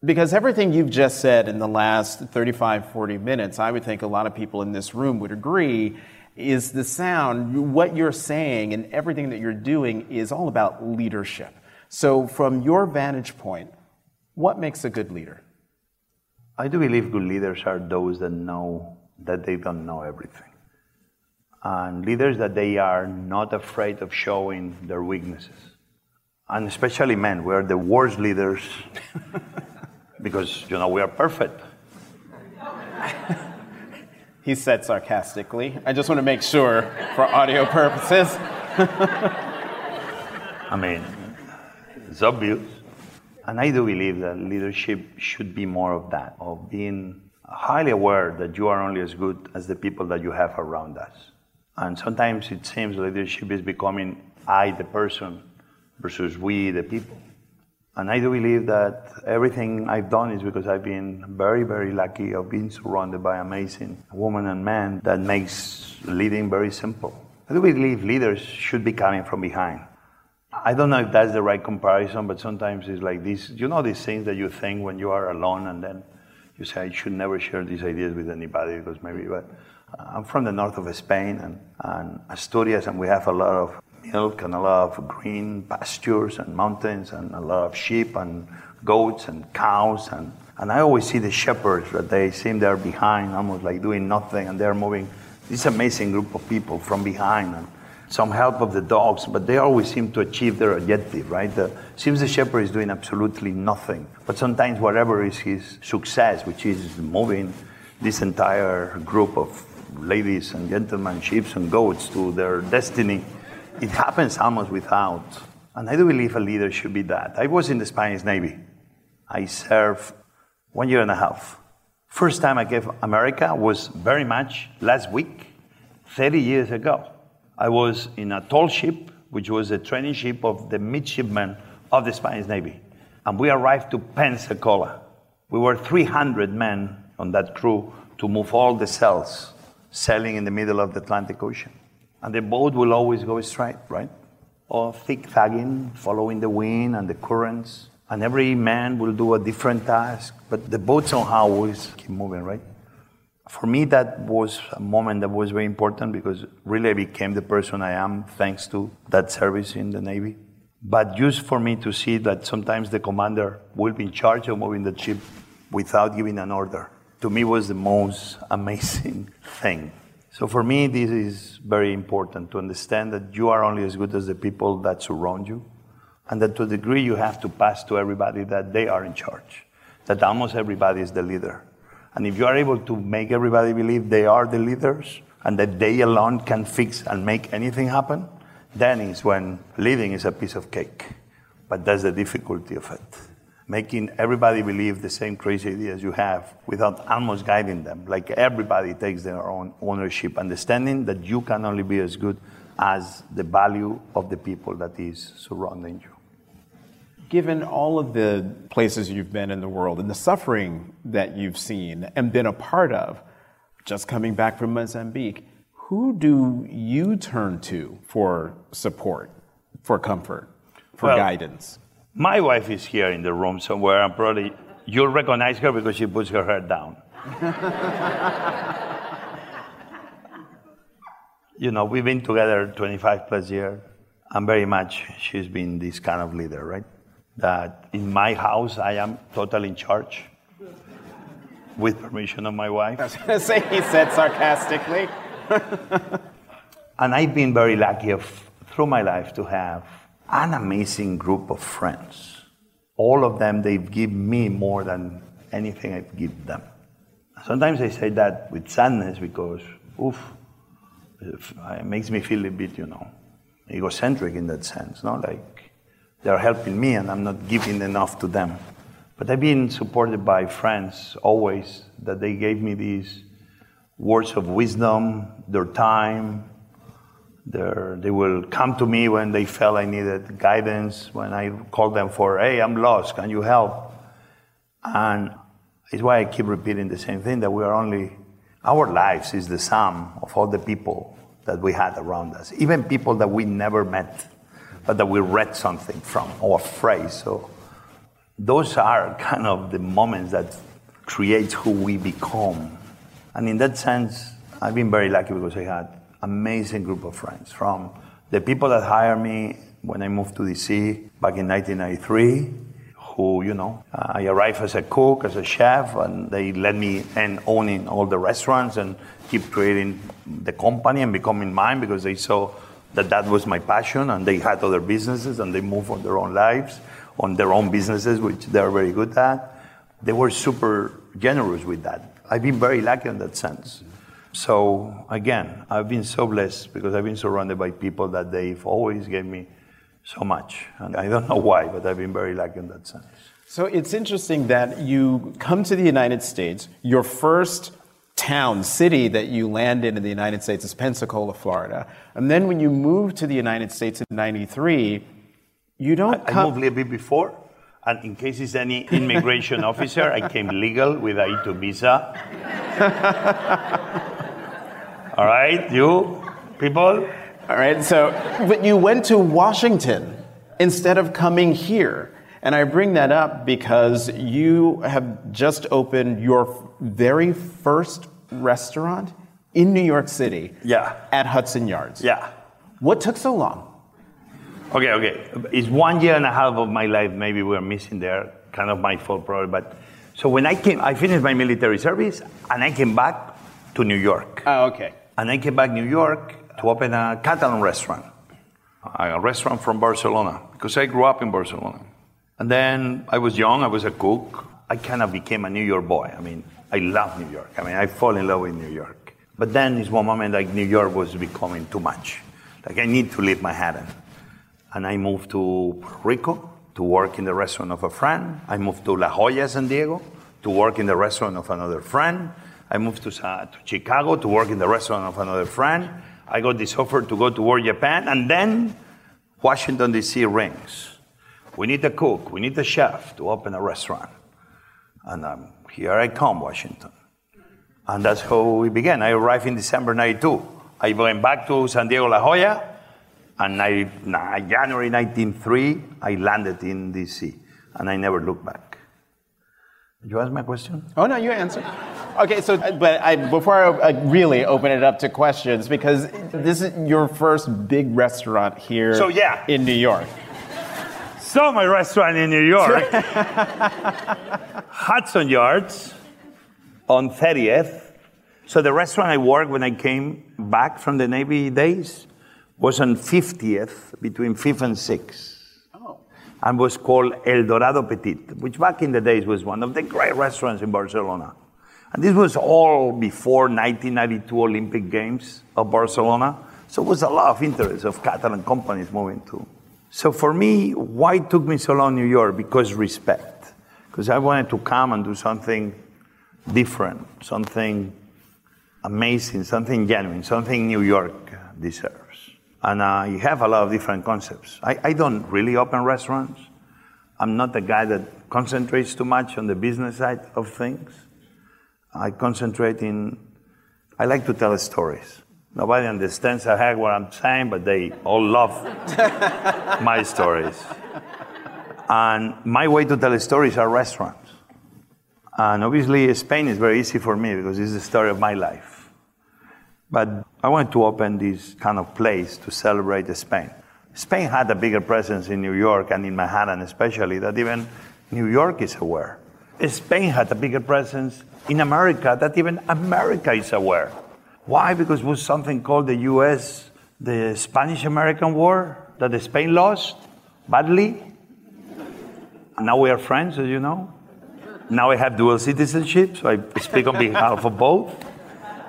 Because everything you've just said in the last 35, 40 minutes, I would think a lot of people in this room would agree, is the sound, what you're saying and everything that you're doing is all about leadership. So, from your vantage point, what makes a good leader? I do believe good leaders are those that know that they don't know everything. And leaders that they are not afraid of showing their weaknesses. And especially men, we are the worst leaders because you know we are perfect. he said sarcastically. I just want to make sure for audio purposes. I mean, it's obvious. And I do believe that leadership should be more of that, of being highly aware that you are only as good as the people that you have around us. And sometimes it seems leadership is becoming I, the person, versus we, the people. And I do believe that everything I've done is because I've been very, very lucky of being surrounded by amazing women and men that makes leading very simple. I do believe leaders should be coming from behind. I don't know if that's the right comparison, but sometimes it's like this. You know these things that you think when you are alone and then you say, I should never share these ideas with anybody because maybe, but I'm from the north of Spain and, and Asturias, and we have a lot of milk and a lot of green pastures and mountains and a lot of sheep and goats and cows and and I always see the shepherds that they seem they're behind, almost like doing nothing, and they're moving. This amazing group of people from behind, and some help of the dogs, but they always seem to achieve their objective, right? The, seems the shepherd is doing absolutely nothing, but sometimes whatever is his success, which is moving this entire group of ladies and gentlemen, sheep and goats to their destiny, it happens almost without. And I do believe a leader should be that. I was in the Spanish Navy. I served one year and a half. First time I gave America was very much last week, 30 years ago. I was in a tall ship, which was a training ship of the midshipmen of the Spanish Navy. And we arrived to Pensacola. We were 300 men on that crew to move all the cells sailing in the middle of the Atlantic Ocean. And the boat will always go straight, right? Or zigzagging, following the wind and the currents. And every man will do a different task, but the boat somehow always keep moving, right? For me, that was a moment that was very important because really I became the person I am thanks to that service in the Navy. But just for me to see that sometimes the commander will be in charge of moving the ship without giving an order, to me was the most amazing thing. So for me, this is very important to understand that you are only as good as the people that surround you, and that to a degree you have to pass to everybody that they are in charge, that almost everybody is the leader. And if you are able to make everybody believe they are the leaders and that they alone can fix and make anything happen, then is when leading is a piece of cake. But that's the difficulty of it making everybody believe the same crazy ideas you have without almost guiding them. Like everybody takes their own ownership, understanding that you can only be as good as the value of the people that is surrounding you. Given all of the places you've been in the world and the suffering that you've seen and been a part of, just coming back from Mozambique, who do you turn to for support, for comfort, for well, guidance? My wife is here in the room somewhere, and probably you'll recognize her because she puts her hair down. you know, we've been together 25 plus years, and very much she's been this kind of leader, right? that in my house I am totally in charge with permission of my wife. I was going to say, he said sarcastically. and I've been very lucky of, through my life to have an amazing group of friends. All of them, they've given me more than anything I've given them. Sometimes I say that with sadness because, oof, it makes me feel a bit, you know, egocentric in that sense, no? Like they're helping me and I'm not giving enough to them. But I've been supported by friends always that they gave me these words of wisdom, their time. Their, they will come to me when they felt I needed guidance, when I called them for, hey, I'm lost, can you help? And it's why I keep repeating the same thing that we are only, our lives is the sum of all the people that we had around us, even people that we never met, but that we read something from or a phrase. So those are kind of the moments that create who we become. And in that sense, I've been very lucky because I had amazing group of friends from the people that hired me when I moved to DC back in 1993 who, you know, I arrived as a cook, as a chef, and they let me in owning all the restaurants and keep creating the company and becoming mine because they saw that that was my passion and they had other businesses and they moved on their own lives, on their own businesses, which they're very good at. They were super generous with that. I've been very lucky in that sense. So again, I've been so blessed because I've been surrounded by people that they've always gave me so much. And I don't know why, but I've been very lucky in that sense. So it's interesting that you come to the United States. Your first town, city that you land in in the United States is Pensacola, Florida. And then when you move to the United States in 93, you don't I, I moved a little bit before. And in case it's any immigration officer, I came legal with a E2 visa. All right, you people? All right, so, but you went to Washington instead of coming here. And I bring that up because you have just opened your very first restaurant in New York City. Yeah. At Hudson Yards. Yeah. What took so long? Okay, okay. It's one year and a half of my life maybe we're missing there. Kind of my fault probably. But so when I came, I finished my military service and I came back to New York. Oh, okay. And I came back to New York to open a Catalan restaurant, a restaurant from Barcelona, because I grew up in Barcelona. And then I was young, I was a cook. I kind of became a New York boy. I mean, I love New York. I mean, I fall in love with New York. But then this one moment, like New York was becoming too much. Like I need to leave Manhattan. And I moved to Puerto Rico to work in the restaurant of a friend. I moved to La Jolla, San Diego to work in the restaurant of another friend. I moved to, to Chicago to work in the restaurant of another friend. I got this offer to go to work Japan, and then Washington, D.C. rings. We need a cook, we need a chef to open a restaurant. And um, here I come, Washington. And that's how we began. I arrived in December 92. I went back to San Diego La Jolla, and I, January 1903, I landed in D.C., and I never looked back. Did you ask my question? Oh, no, you answered. Okay, so but I, before I uh, really open it up to questions, because this is your first big restaurant here so, yeah. in New York. So my restaurant in New York, Hudson Yards, on 30th. So the restaurant I worked when I came back from the Navy days was on 50th, between 5th and 6th and was called El Dorado Petit, which back in the days was one of the great restaurants in Barcelona. And this was all before 1992 Olympic Games of Barcelona. So it was a lot of interest of Catalan companies moving to. So for me, why it took me so long New York? Because respect. Because I wanted to come and do something different, something amazing, something genuine, something New York deserves. And I have a lot of different concepts. I, I don't really open restaurants. I'm not the guy that concentrates too much on the business side of things. I concentrate in, I like to tell stories. Nobody understands a heck what I'm saying, but they all love my stories. And my way to tell stories are restaurants. And obviously, Spain is very easy for me because it's the story of my life. But I wanted to open this kind of place to celebrate Spain. Spain had a bigger presence in New York and in Manhattan, especially, that even New York is aware. Spain had a bigger presence in America that even America is aware. Why? Because it was something called the US, the Spanish American War that Spain lost badly. Now we are friends, as you know. Now I have dual citizenship, so I speak on behalf of both.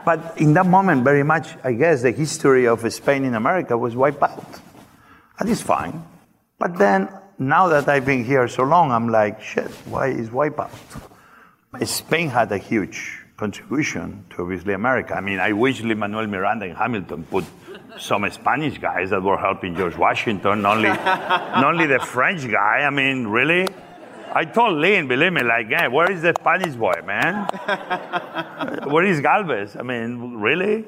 But in that moment, very much, I guess, the history of Spain in America was wiped out. That is fine. But then, now that I've been here so long, I'm like, shit, why is wiped out? Spain had a huge contribution to obviously America. I mean, I wish Lin-Manuel Miranda and Hamilton put some Spanish guys that were helping George Washington, not only, not only the French guy. I mean, really? I told Lin, believe me, like, hey, where is the Spanish boy, man? where is Galvez? I mean, really?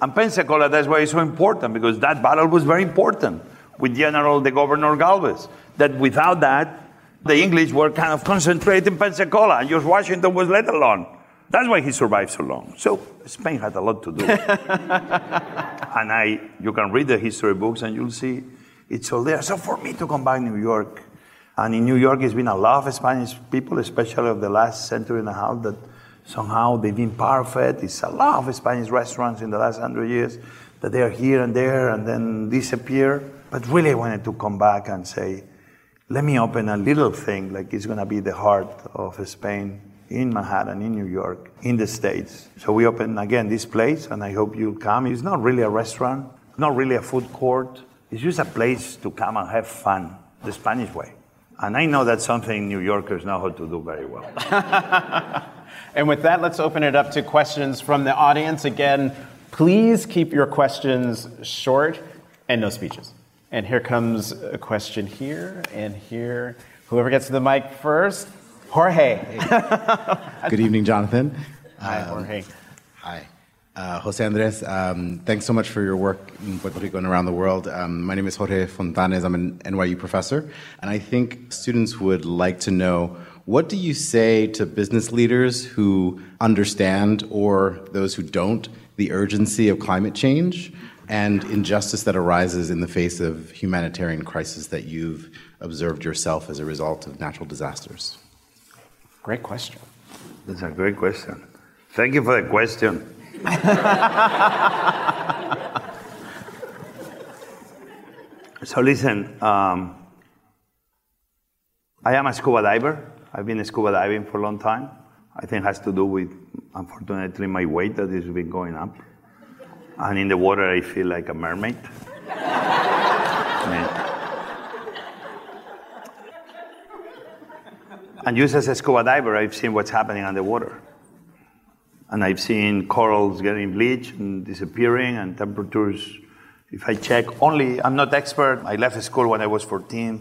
And Pensacola, that's why it's so important, because that battle was very important with General the Governor Galvez. That without that, the English were kind of concentrated in Pensacola, and George Washington was let alone. That's why he survived so long. So Spain had a lot to do. and I, you can read the history books, and you'll see it's all there. So for me to come back to New York, and in New York, it's been a lot of Spanish people, especially of the last century and a half, that somehow they've been perfect. It's a lot of Spanish restaurants in the last hundred years that they are here and there and then disappear. But really, I wanted to come back and say, let me open a little thing like it's going to be the heart of Spain in Manhattan, in New York, in the States. So we open again this place, and I hope you'll come. It's not really a restaurant, not really a food court. It's just a place to come and have fun, the Spanish way. And I know that's something New Yorkers know how to do very well. and with that, let's open it up to questions from the audience. Again, please keep your questions short and no speeches. And here comes a question here and here. Whoever gets to the mic first, Jorge. Good evening, Jonathan. Hi, Jorge. Um, hi. Uh, Jose Andres, um, thanks so much for your work in Puerto Rico and around the world. Um, my name is Jorge Fontanes. I'm an NYU professor, and I think students would like to know what do you say to business leaders who understand or those who don't the urgency of climate change and injustice that arises in the face of humanitarian crisis that you've observed yourself as a result of natural disasters? Great question. That's a great question. Thank you for the question. so listen, um, I am a scuba diver. I've been scuba diving for a long time. I think it has to do with, unfortunately, my weight that has been going up. And in the water, I feel like a mermaid. and just as a scuba diver, I've seen what's happening underwater. And I've seen corals getting bleached and disappearing, and temperatures. If I check only, I'm not expert. I left school when I was 14.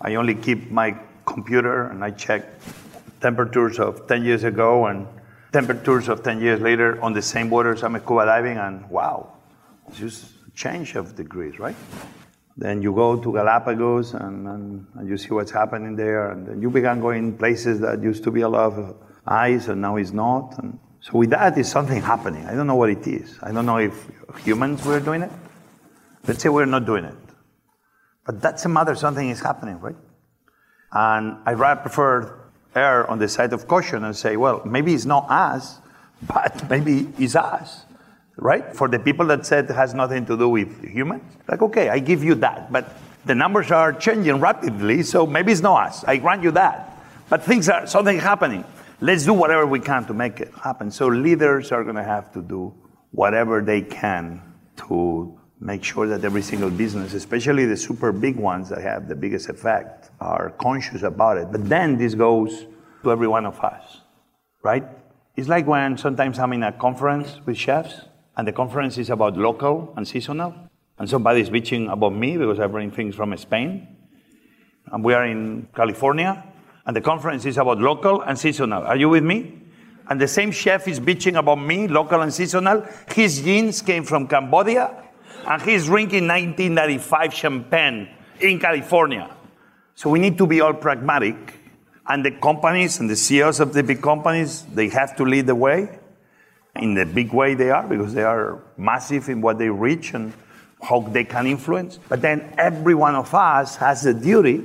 I only keep my computer and I check temperatures of 10 years ago and temperatures of 10 years later on the same waters I'm scuba diving, and wow, it's just change of degrees, right? Then you go to Galapagos and, and, and, you see what's happening there, and then you begin going places that used to be a lot of ice and now it's not. And so with that is something happening. I don't know what it is. I don't know if humans were doing it. Let's say we're not doing it. But that's a matter something is happening, right? And I rather prefer err on the side of caution and say, well, maybe it's not us, but maybe it's us, right? For the people that said it has nothing to do with humans, like, okay, I give you that, but the numbers are changing rapidly, so maybe it's not us. I grant you that. But things are, something happening let's do whatever we can to make it happen. So leaders are going to have to do whatever they can to make sure that every single business, especially the super big ones that have the biggest effect, are conscious about it. But then this goes to every one of us, right? It's like when sometimes I'm in a conference with chefs and the conference is about local and seasonal, and somebody's bitching about me because I bring things from Spain, and we are in California, and the conference is about local and seasonal. Are you with me? And the same chef is bitching about me, local and seasonal. His jeans came from Cambodia, and he's drinking 1995 champagne in California. So we need to be all pragmatic. And the companies and the CEOs of the big companies, they have to lead the way in the big way they are because they are massive in what they reach and, how they can influence. But then every one of us has a duty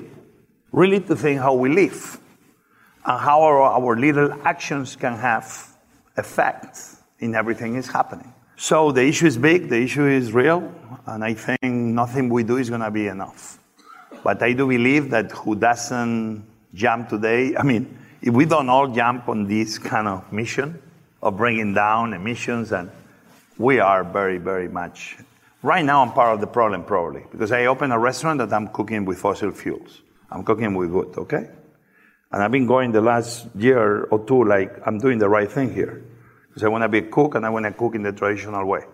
really to think how we live and how our, our little actions can have effects in everything is happening. So the issue is big, the issue is real, and I think nothing we do is going to be enough. But I do believe that who doesn't jump today, I mean, if we don't all jump on this kind of mission of bringing down emissions, and we are very, very much. Right now, I'm part of the problem probably because I open a restaurant that I'm cooking with fossil fuels. I'm cooking with wood, okay? And I've been going the last year or two like I'm doing the right thing here. Because I want to be a cook and I want to cook in the traditional way.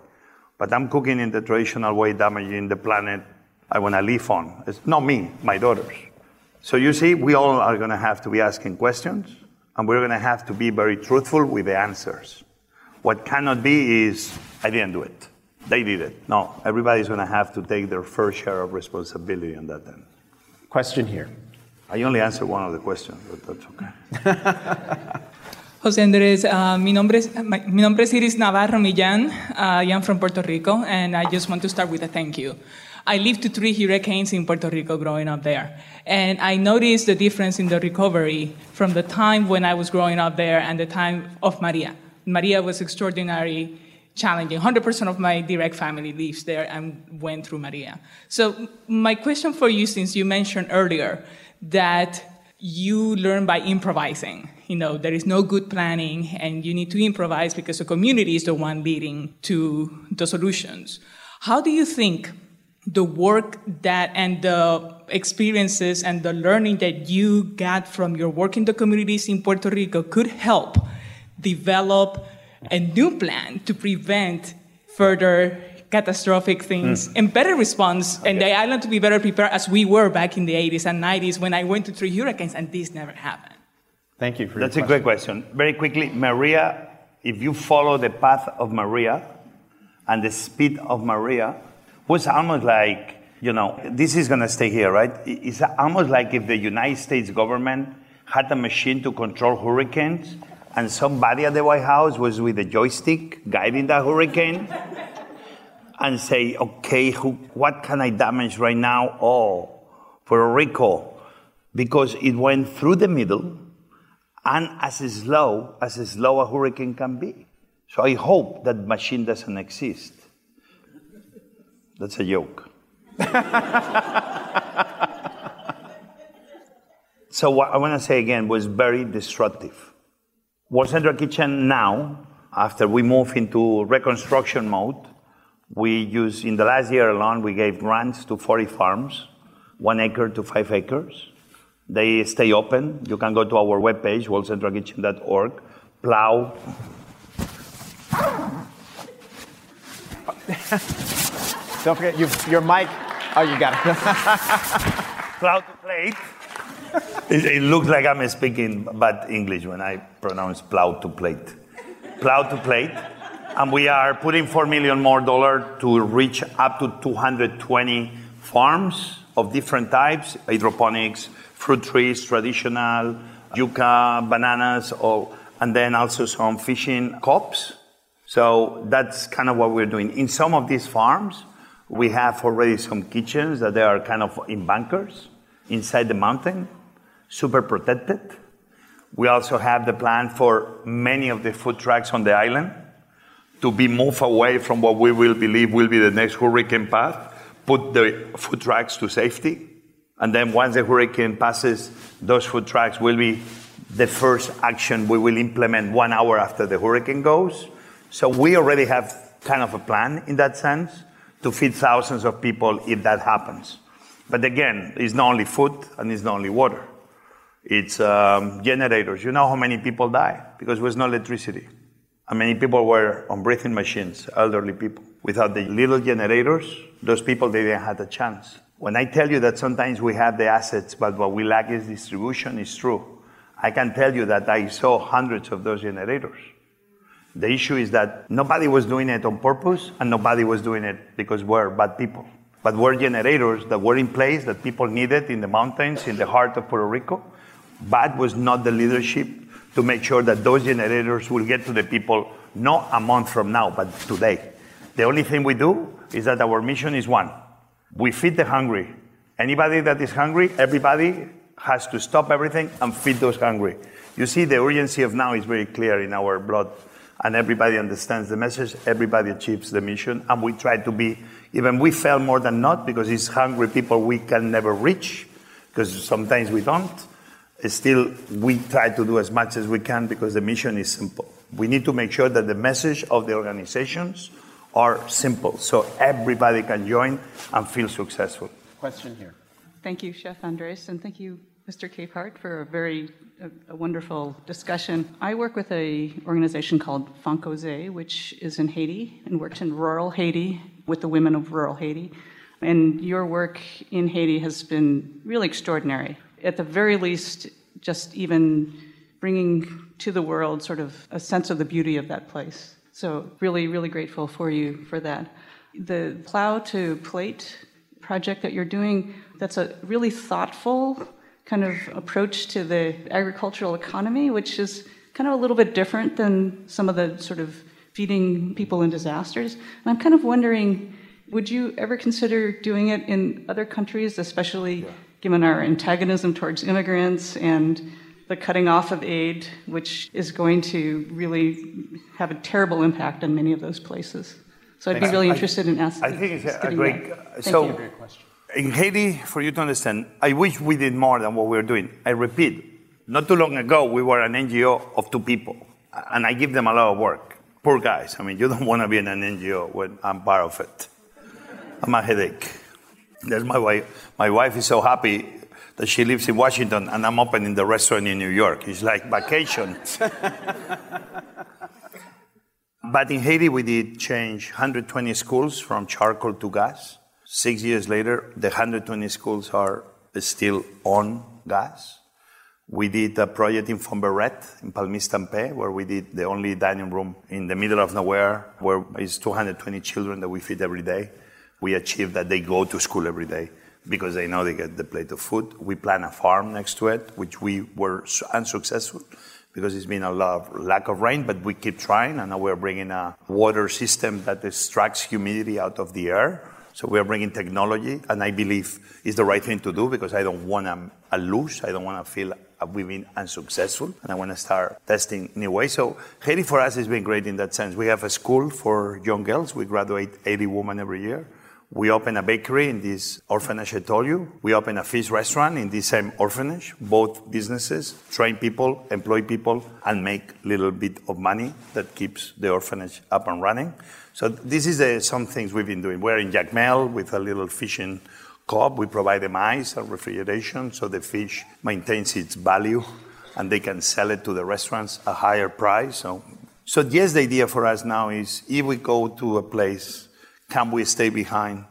But I'm cooking in the traditional way, damaging the planet I want to live on. It's not me, my daughters. So you see, we all are going to have to be asking questions, and we're going to have to be very truthful with the answers. What cannot be is, I didn't do it. They did it. No, everybody's going to have to take their fair share of responsibility on that end. Question here. I only answered one of the questions, but that's okay. José Andrés, uh, mi, nombre es, my, mi nombre es Iris Navarro Millán. Uh, I am from Puerto Rico, and I just want to start with a thank you. I lived through three hurricanes in Puerto Rico growing up there. And I noticed the difference in the recovery from the time when I was growing up there and the time of Maria. Maria was extraordinary challenging. 100% of my direct family lives there and went through Maria. So my question for you, since you mentioned earlier that you learn by improvising. You know, there is no good planning and you need to improvise because the community is the one leading to the solutions. How do you think the work that and the experiences and the learning that you got from your work in the communities in Puerto Rico could help develop a new plan to prevent further catastrophic things mm. and better response okay. and the island to be better prepared as we were back in the 80s and 90s when I went to three hurricanes and this never happened. Thank you for that. That's a great question. Very quickly, Maria, if you follow the path of Maria and the speed of Maria, was almost like, you know, this is going to stay here, right? It's almost like if the United States government had a machine to control hurricanes and somebody at the White House was with a joystick guiding that hurricane and say, okay, who, what can I damage right now? Oh, Puerto Rico, because it went through the middle and as slow as slow a hurricane can be. So I hope that machine doesn't exist. That's a joke. so what I want to say again was very destructive. World Central Kitchen now, after we move into reconstruction mode, we use, in the last year alone, we gave grants to 40 farms, one acre to five acres. They stay open. You can go to our webpage, worldcentralkitchen.org, plow. Don't forget your mic. Oh, you got it. plow to plate. It, it, looks like I'm speaking bad English when I pronounce plow to plate. Plow to plate and we are putting 4 million more dollars to reach up to 220 farms of different types, hydroponics, fruit trees, traditional, yucca, bananas, or, and then also some fishing copes. So that's kind of what we're doing. In some of these farms, we have already some kitchens that they are kind of in bunkers inside the mountain, super protected. We also have the plan for many of the food trucks on the island to be moved away from what we will believe will be the next hurricane path, put the food trucks to safety. And then once the hurricane passes, those food trucks will be the first action we will implement one hour after the hurricane goes. So we already have kind of a plan in that sense to feed thousands of people if that happens. But again, it's not only food and it's not only water. It's um, generators. You know how many people die because there was no electricity. And many people were on breathing machines, elderly people. Without the little generators, those people they didn't have a chance. When I tell you that sometimes we have the assets, but what we lack is distribution, is true. I can tell you that I saw hundreds of those generators. The issue is that nobody was doing it on purpose and nobody was doing it because we're bad people. But we're generators that were in place that people needed in the mountains, in the heart of Puerto Rico. Bad was not the leadership to make sure that those generators will get to the people not a month from now, but today. The only thing we do, is that our mission is one. We feed the hungry. Anybody that is hungry, everybody has to stop everything and feed those hungry. You see, the urgency of now is very clear in our blood, and everybody understands the message. Everybody achieves the mission, and we try to be, even we fail more than not because it's hungry people we can never reach, because sometimes we don't. Still, we try to do as much as we can because the mission is simple. We need to make sure that the message of the organizations are simple so everybody can join and feel successful. Question here. Thank you, Chef Andres, and thank you, Mr. Capehart, for a very a, a wonderful discussion. I work with a organization called Fonkoze, which is in Haiti and works in rural Haiti with the women of rural Haiti. And your work in Haiti has been really extraordinary. At the very least, just even bringing to the world sort of a sense of the beauty of that place. So, really, really grateful for you for that. The plow to plate project that you're doing, that's a really thoughtful kind of approach to the agricultural economy, which is kind of a little bit different than some of the sort of feeding people in disasters. And I'm kind of wondering would you ever consider doing it in other countries, especially yeah. given our antagonism towards immigrants and the cutting off of aid, which is going to really have a terrible impact on many of those places? So I'd be really interested in asking. I think it's a great. So, in Haiti, for you to understand, I wish we did more than what we're doing. I repeat, not too long ago, we were an NGO of two people, and I give them a lot of work. Poor guys. I mean, you don't want to be in an NGO when I'm part of it. I'm a headache. There's my wife. My wife is so happy that she lives in Washington, and I'm opening the restaurant in New York. It's like vacation. but in Haiti, we did change 120 schools from charcoal to gas. Six years later, the 120 schools are still on gas. We did a project in Fomberet, in Palmis-Tampé, where we did the only dining room in the middle of nowhere, where is 220 children that we feed every day. We achieved that they go to school every day because they know they get the plate of food. We plan a farm next to it, which we were unsuccessful because it's been a lot of lack of rain, but we keep trying, and now we're bringing a water system that extracts humidity out of the air so we are bringing technology, and I believe it's the right thing to do because I don't want to lose. I don't want to feel we've been unsuccessful, and I want to start testing new ways. So Haiti for us has been great in that sense. We have a school for young girls. We graduate 80 women every year. We open a bakery in this orphanage I told you. We open a fish restaurant in this same orphanage. Both businesses train people, employ people, and make little bit of money that keeps the orphanage up and running. So this is uh, some things we've been doing. We're in Jacmel with a little fishing co We provide them ice and refrigeration so the fish maintains its value and they can sell it to the restaurants a higher price. So, so yes, the idea for us now is if we go to a place, can we stay behind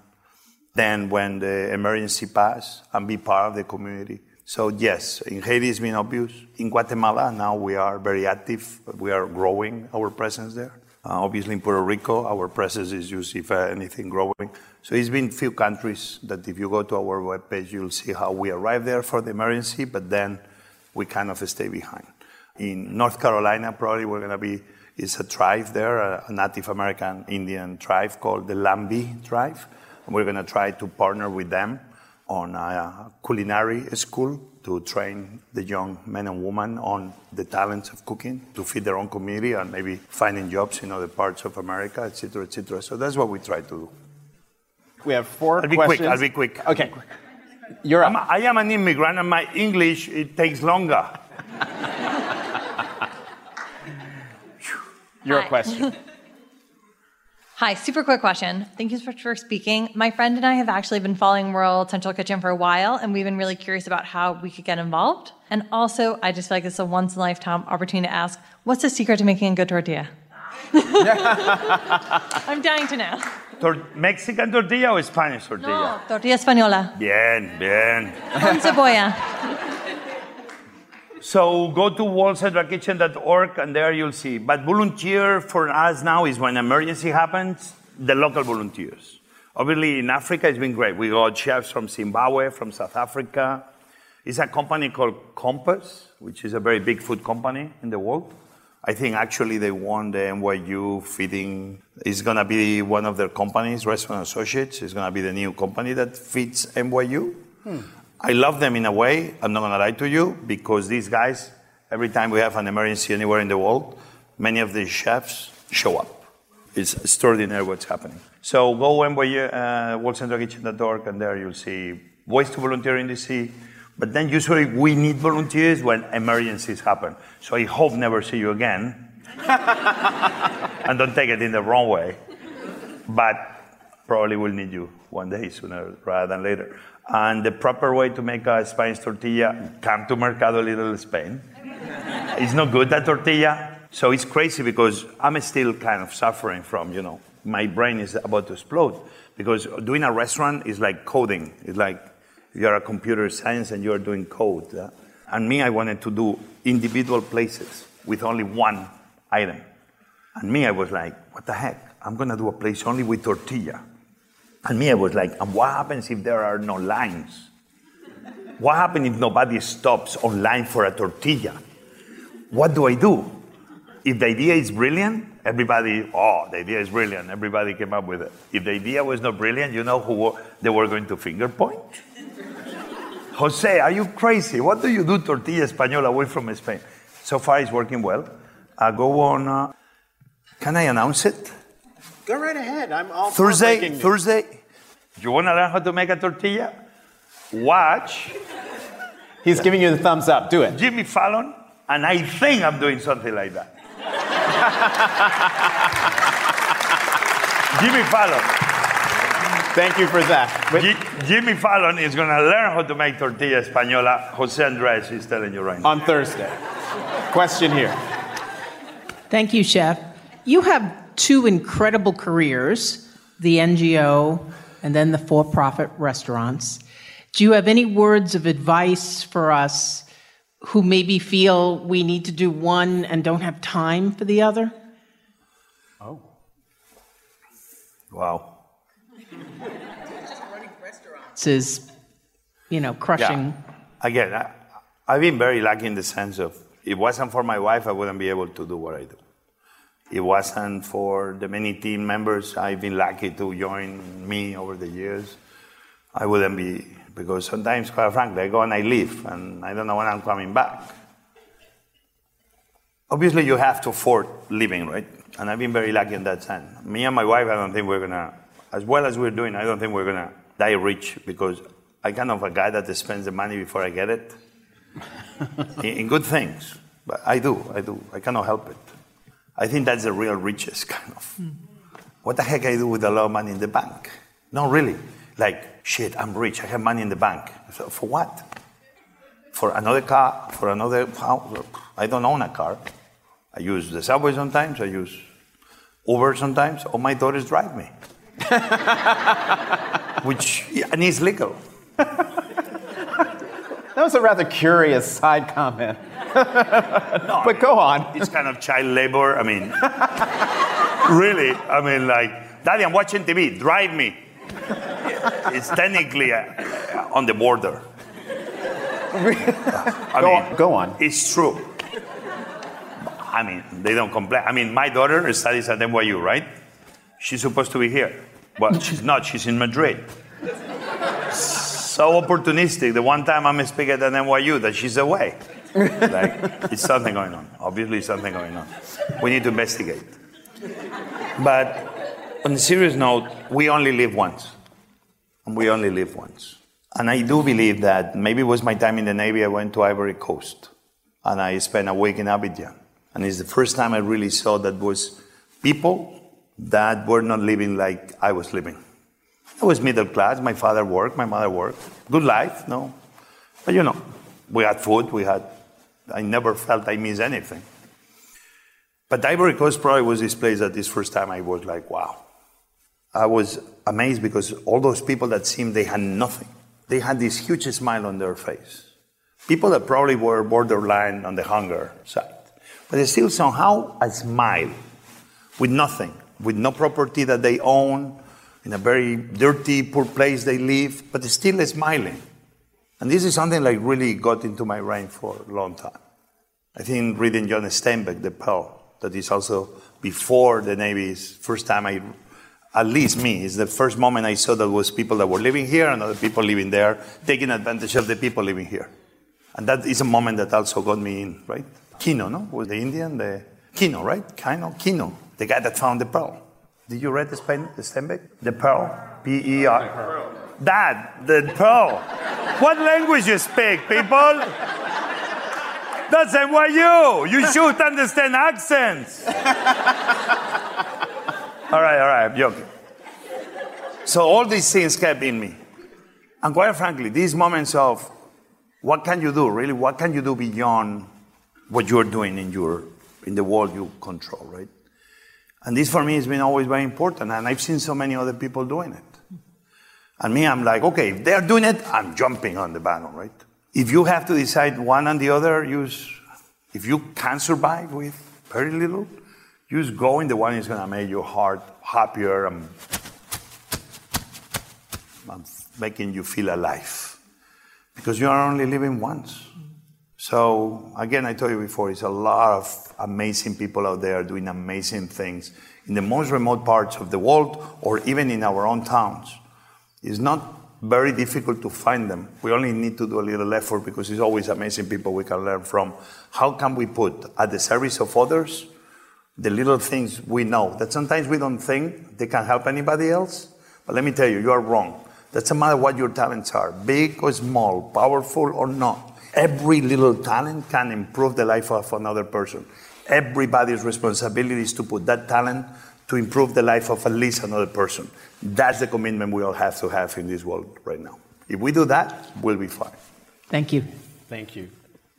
then when the emergency pass and be part of the community? So yes, in Haiti it's been obvious. In Guatemala now we are very active. We are growing our presence there. Uh, obviously, in Puerto Rico, our presence is usually, if anything, growing. So it's been few countries that if you go to our webpage, you'll see how we arrived there for the emergency, but then we kind of stay behind. In North Carolina, probably we're going to be, is a tribe there, a Native American Indian tribe called the Lumbee tribe. And we're going to try to partner with them on a culinary school to train the young men and women on the talents of cooking to feed their own community and maybe finding jobs in other parts of America, et cetera, et cetera. So that's what we try to do. We have 4 I'll be questions. quick. I'll be quick. Okay. You're up. I'm, I am an immigrant, and my English it takes longer. Your question. Hi, super quick question. Thank you so much for speaking. My friend and I have actually been following World Central Kitchen for a while, and we've been really curious about how we could get involved. And also, I just feel like it's a once in a lifetime opportunity to ask what's the secret to making a good tortilla? I'm dying to know. Tor- Mexican tortilla or Spanish tortilla? No, tortilla española. Bien, bien. Con cebolla. So go to worldcentralkitchen.org and there you'll see. But volunteer for us now is when emergency happens, the local volunteers. Obviously in Africa it's been great. We got chefs from Zimbabwe, from South Africa. It's a company called Compass, which is a very big food company in the world. I think actually they won the NYU feeding. It's going to be one of their companies, Restaurant Associates. It's going to be the new company that feeds NYU. Hmm. I love them in a way. I'm not going to lie to you because these guys, every time we have an emergency anywhere in the world, many of these chefs show up. It's extraordinary what's happening. So go NYU, uh, and there you'll see ways to volunteer in DC. But then usually we need volunteers when emergencies happen. So I hope never see you again. and don't take it in the wrong way. But probably we'll need you one day sooner rather than later. And the proper way to make a Spanish tortilla, come to Mercado Little Spain. it's not good, that tortilla. So it's crazy because I'm still kind of suffering from, you know, my brain is about to explode. Because doing a restaurant is like coding. It's like you're a computer science and you're doing code. yeah? And me, I wanted to do individual places with only one item. And me, I was like, what the heck? I'm going to do a place only with tortilla. And me, I was like, and what happens if there are no lines? What happens if nobody stops online for a tortilla? What do I do? If the idea is brilliant, everybody, oh, the idea is brilliant. Everybody came up with it. If the idea was not brilliant, you know who they were going to finger point? Jose, are you crazy? What do you do tortilla española away from Spain? So far, it's working well. I go on. Uh, can I announce it? Go right ahead. I'm all for Thursday, breaking. Thursday. You want to learn how to make a tortilla? Watch He's giving you the thumbs up. Do it. Jimmy Fallon, and I think I'm doing something like that. Jimmy Fallon. Thank you for that. But Ji- Jimmy Fallon is going to learn how to make tortilla española. Jose Andres is telling you right now. on Thursday. Question here. Thank you, Chef. You have two incredible careers the NGO and then the for profit restaurants. Do you have any words of advice for us who maybe feel we need to do one and don't have time for the other? Oh. Wow. This is, you know, crushing. Again, I, I've been very lucky in the sense of if it wasn't for my wife, I wouldn't be able to do what I do. It wasn't for the many team members I've been lucky to join me over the years. I wouldn't be, because sometimes, quite frankly, I go and I leave, and I don't know when I'm coming back. Obviously, you have to afford living, right? And I've been very lucky in that sense. Me and my wife, I don't think we're gonna, as well as we're doing, I don't think we're gonna die rich because I'm kind of a guy that spends the money before I get it in, in good things. But I do, I do. I cannot help it. I think that's the real riches, kind of. What the heck I do with a lot of money in the bank? No, really. Like, shit, I'm rich. I have money in the bank. So for what? For another car? For another house? I don't own a car. I use the subway sometimes. I use Uber sometimes. Or my daughters drive me. Which, and it's legal. That was a rather curious side comment. but go on. It's kind of child labor. I mean, really. I mean, like, Daddy, I'm watching TV. Drive me. It's technically uh, on the border. I Go mean, on- go on. It's true. I mean, they don't complain. I mean, my daughter studies at NYU, right? She's supposed to be here. Well, she's not. She's in Madrid. So opportunistic. The one time I'm speaking at NYU that she's away. Like, it's something going on. Obviously, something going on. We need to investigate. But on a serious note, we only live once. And we only live once. And I do believe that maybe it was my time in the Navy, I went to Ivory Coast. And I spent a week in Abidjan. And it's the first time I really saw that was people that were not living like I was living. I was middle class. My father worked, my mother worked. Good life, no. But you know, we had food, we had, I never felt I missed anything. But Ivory Coast probably was this place that this first time I was like, wow. I was amazed because all those people that seemed they had nothing, they had this huge smile on their face. People that probably were borderline on the hunger side. But they still somehow a smile with nothing, with no property that they own, in a very dirty, poor place they live, but still smiling. And this is something like really got into my brain for a long time. I think reading John Steinbeck, The Pearl, that is also before the Navy's first time I, at least me, is the first moment I saw that was people that were living here and other people living there, taking advantage of the people living here. And that is a moment that also got me in, right? Kino, no? Was the Indian, the Kino, right? Kino, Kino, the guy that found the pearl. Did you read the Steinbeck? The Pearl, P-E-R. Dad, the Pearl. what language you speak, people? That's NYU. You You should understand accents. all right, all right, I'm joking. So all these things kept in me. And quite frankly, these moments of what can you do, really? What can you do beyond what you're doing in your in the world you control, right? And this for me has been always very important. And I've seen so many other people doing it. And me, I'm like, okay, if they're doing it, I'm jumping on the bandwagon, right? If you have to decide one and the other, use, if you can survive with very little, just go in the one that's going to make your heart happier and, and making you feel alive. Because you are only living once. So, again, I told you before, it's a lot of amazing people out there doing amazing things in the most remote parts of the world or even in our own towns. It's not very difficult to find them. We only need to do a little effort because it's always amazing people we can learn from. How can we put at the service of others the little things we know that sometimes we don't think they can help anybody else? But let me tell you, you are wrong. Doesn't matter what your talents are, big or small, powerful or not. Every little talent can improve the life of another person. Everybody's responsibility is to put that talent to improve the life of at least another person. That's the commitment we all have to have in this world right now. If we do that, we'll be fine. Thank you. Thank you.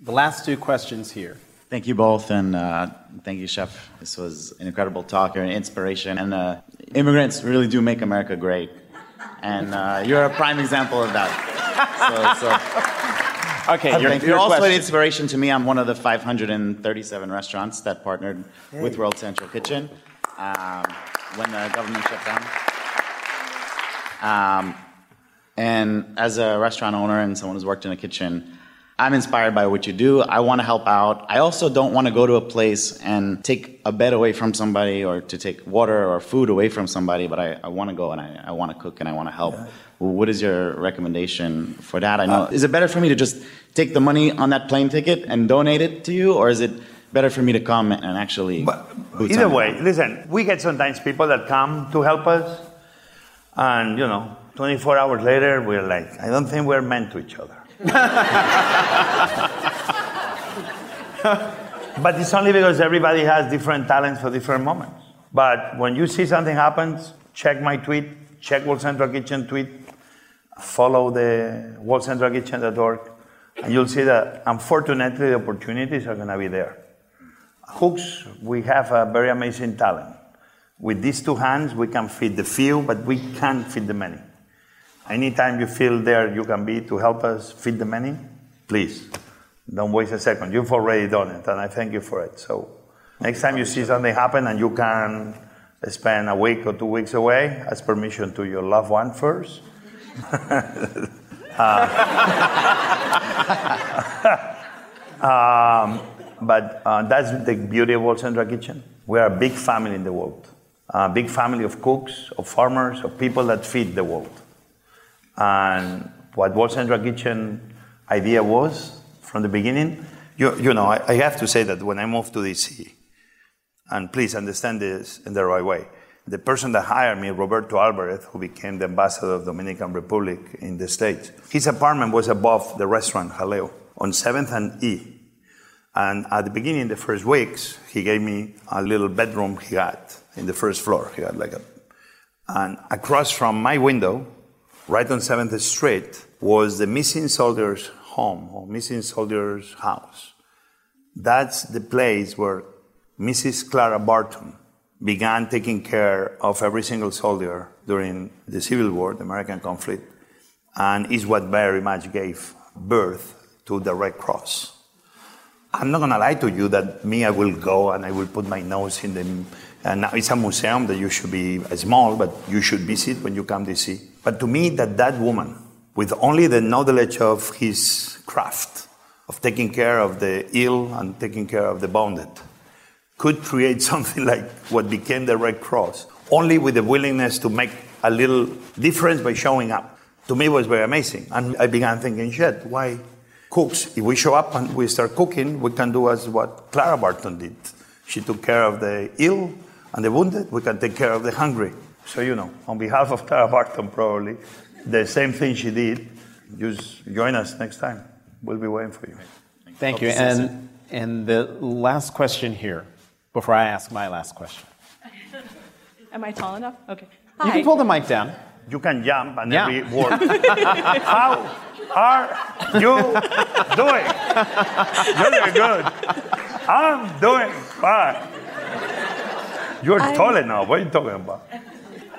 The last two questions here. Thank you both, and uh, thank you, Chef. This was an incredible talk. You're an inspiration, and uh, immigrants really do make America great. And uh, you're a prime example of that. So, so. Okay, you're, you're also question. an inspiration to me. I'm one of the 537 restaurants that partnered hey. with World Central Kitchen um, when the government shut down. Um, and as a restaurant owner and someone who's worked in a kitchen, I'm inspired by what you do. I want to help out. I also don't want to go to a place and take a bed away from somebody or to take water or food away from somebody, but I, I want to go and I, I want to cook and I want to help. Yeah. What is your recommendation for that? I know. Uh, is it better for me to just take the money on that plane ticket and donate it to you, or is it better for me to come and actually. Either way, listen, we get sometimes people that come to help us, and you know, 24 hours later, we're like, I don't think we're meant to each other. but it's only because everybody has different talents for different moments. But when you see something happens, check my tweet, check World Central Kitchen tweet, follow the worldcentralkitchen.org, and you'll see that unfortunately the opportunities are going to be there. Hooks, we have a very amazing talent. With these two hands, we can feed the few, but we can't feed the many. Anytime you feel there you can be to help us feed the many, please don't waste a second. You've already done it, and I thank you for it. So, next time you see something happen and you can spend a week or two weeks away, ask permission to your loved one first. um, but uh, that's the beauty of World Central Kitchen. We are a big family in the world. A big family of cooks, of farmers, of people that feed the world. And what World Central Kitchen idea was from the beginning, you, you know, I, I have to say that when I moved to DC, and please understand this in the right way, the person that hired me, Roberto Alvarez, who became the ambassador of Dominican Republic in the States, his apartment was above the restaurant Jaleo on 7th and E. And at the beginning, the first weeks, he gave me a little bedroom he had in the first floor. He had like a, and across from my window, right on 7th Street, was the missing soldier's home or missing soldier's house. That's the place where Mrs. Clara Barton began taking care of every single soldier during the Civil War, the American conflict, and is what very much gave birth to the Red Cross. I'm not to lie to you that me, I will go and I will put my nose in the. And it's a museum that you should be uh, small, but you should visit when you come to see. But to me, that that woman, with only the knowledge of his craft, of taking care of the ill and taking care of the wounded could create something like what became the Red Cross, only with the willingness to make a little difference by showing up. To me, it was very amazing. And I began thinking, shit, why cooks? If we show up and we start cooking, we can do as what Clara Barton did. She took care of the ill and the wounded, we can take care of the hungry. So, you know, on behalf of Clara Barton, probably, the same thing she did, just join us next time. We'll be waiting for you. Thank you. And, and the last question here, before I ask my last question. Am I tall enough? Okay. Hi. You can pull the mic down. You can jump and yeah. every word. How are you doing? You're good. I'm doing fine. You're I, tall enough. What are you talking about?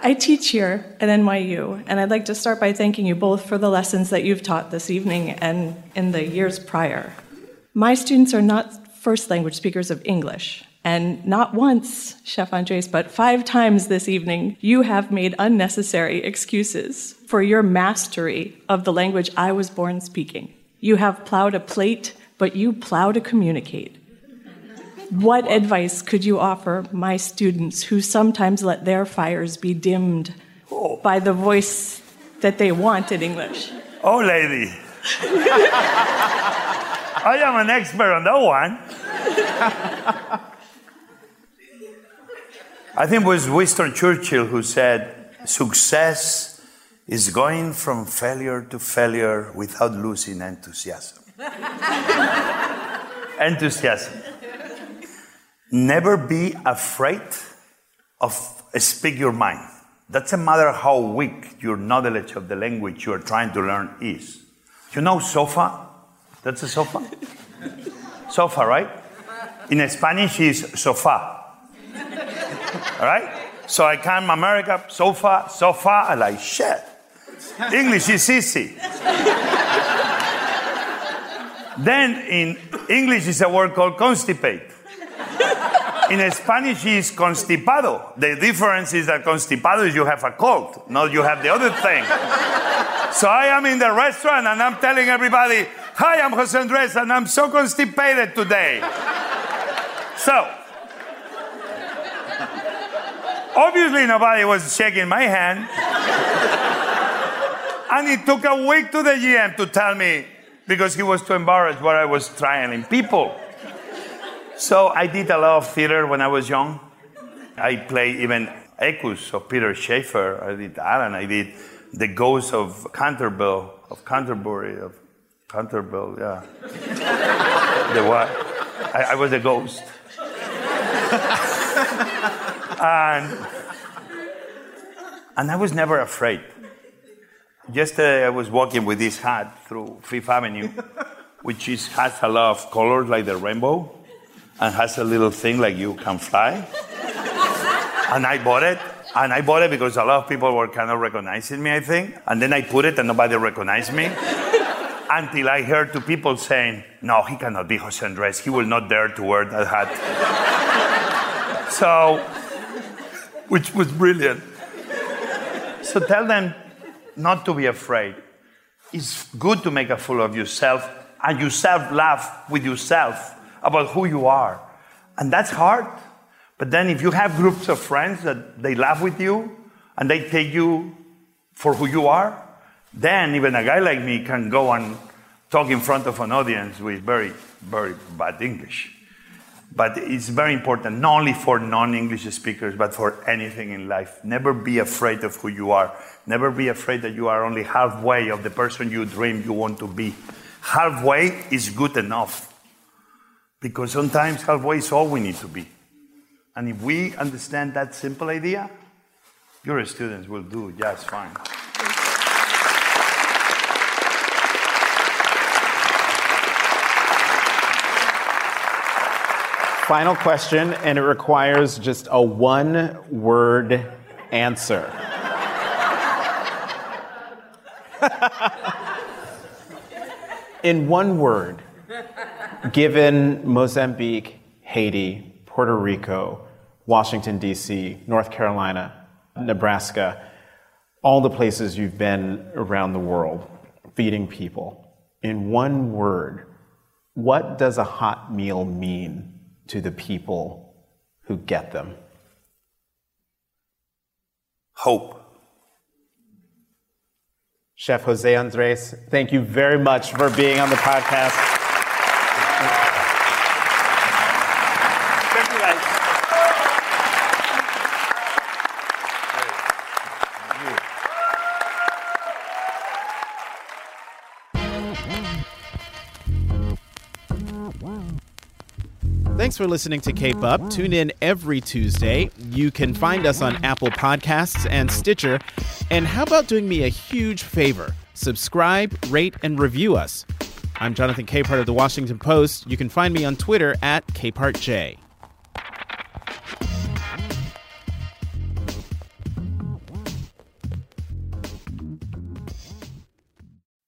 I teach here at NYU, and I'd like to start by thanking you both for the lessons that you've taught this evening and in the years prior. My students are not first language speakers of English, and not once, Chef Andres, but five times this evening, you have made unnecessary excuses for your mastery of the language I was born speaking. You have plowed a plate, but you plow to communicate. What advice could you offer my students who sometimes let their fires be dimmed by the voice that they want in English? Oh, lady. I am an expert on that one. I think it was Winston Churchill who said, Success is going from failure to failure without losing enthusiasm. enthusiasm. Never be afraid of speak your mind. Doesn't matter how weak your knowledge of the language you are trying to learn is. You know sofa? That's a sofa? sofa, right? In Spanish is sofa. All right? So I come America, so far, so far, I like shit. English is easy. then in English is a word called constipate. In Spanish is constipado. The difference is that constipado is you have a cold, not you have the other thing. so I am in the restaurant and I'm telling everybody, hi, I'm Jose Andres and I'm so constipated today. so, obviously nobody was shaking my hand. and it took a week to the GM to tell me because he was too embarrassed what I was trying people. So I did a lot of theater when I was young. I played even Equus of Peter Shaffer. I did Alan. I did the Ghost of Canterbury, of Canterbury, of Canterville, yeah. the what? I, I was a ghost. and, and I was never afraid. Yesterday uh, I was walking with this hat through Fifth Avenue, which is, has a lot of colors like the rainbow and has a little thing like you can fly. and I bought it. And I bought it because a lot of people were kind of recognizing me, I think. And then I put it and nobody recognized me. Until I heard two people saying, no, he cannot be Jose Andres. He will not dare to wear that hat. so, which was brilliant. So tell them not to be afraid. It's good to make a fool of yourself and yourself laugh with yourself about who you are. And that's hard. But then if you have groups of friends that they laugh with you and they take you for who you are, then even a guy like me can go and talk in front of an audience with very, very bad English. But it's very important, not only for non English speakers, but for anything in life. Never be afraid of who you are. Never be afraid that you are only halfway of the person you dream you want to be. Halfway is good enough. Because sometimes halfway is all we need to be. And if we understand that simple idea, your students will do just fine. Final question, and it requires just a one word answer. In one word, given Mozambique, Haiti, Puerto Rico, Washington, D.C., North Carolina, Nebraska, all the places you've been around the world feeding people, in one word, what does a hot meal mean to the people who get them? Hope. Chef Jose Andres, thank you very much for being on the podcast. Thanks for listening to Cape Up. Tune in every Tuesday. You can find us on Apple Podcasts and Stitcher. And how about doing me a huge favor? Subscribe, rate, and review us. I'm Jonathan Capehart of the Washington Post. You can find me on Twitter at CapehartJ.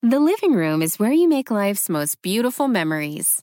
The living room is where you make life's most beautiful memories.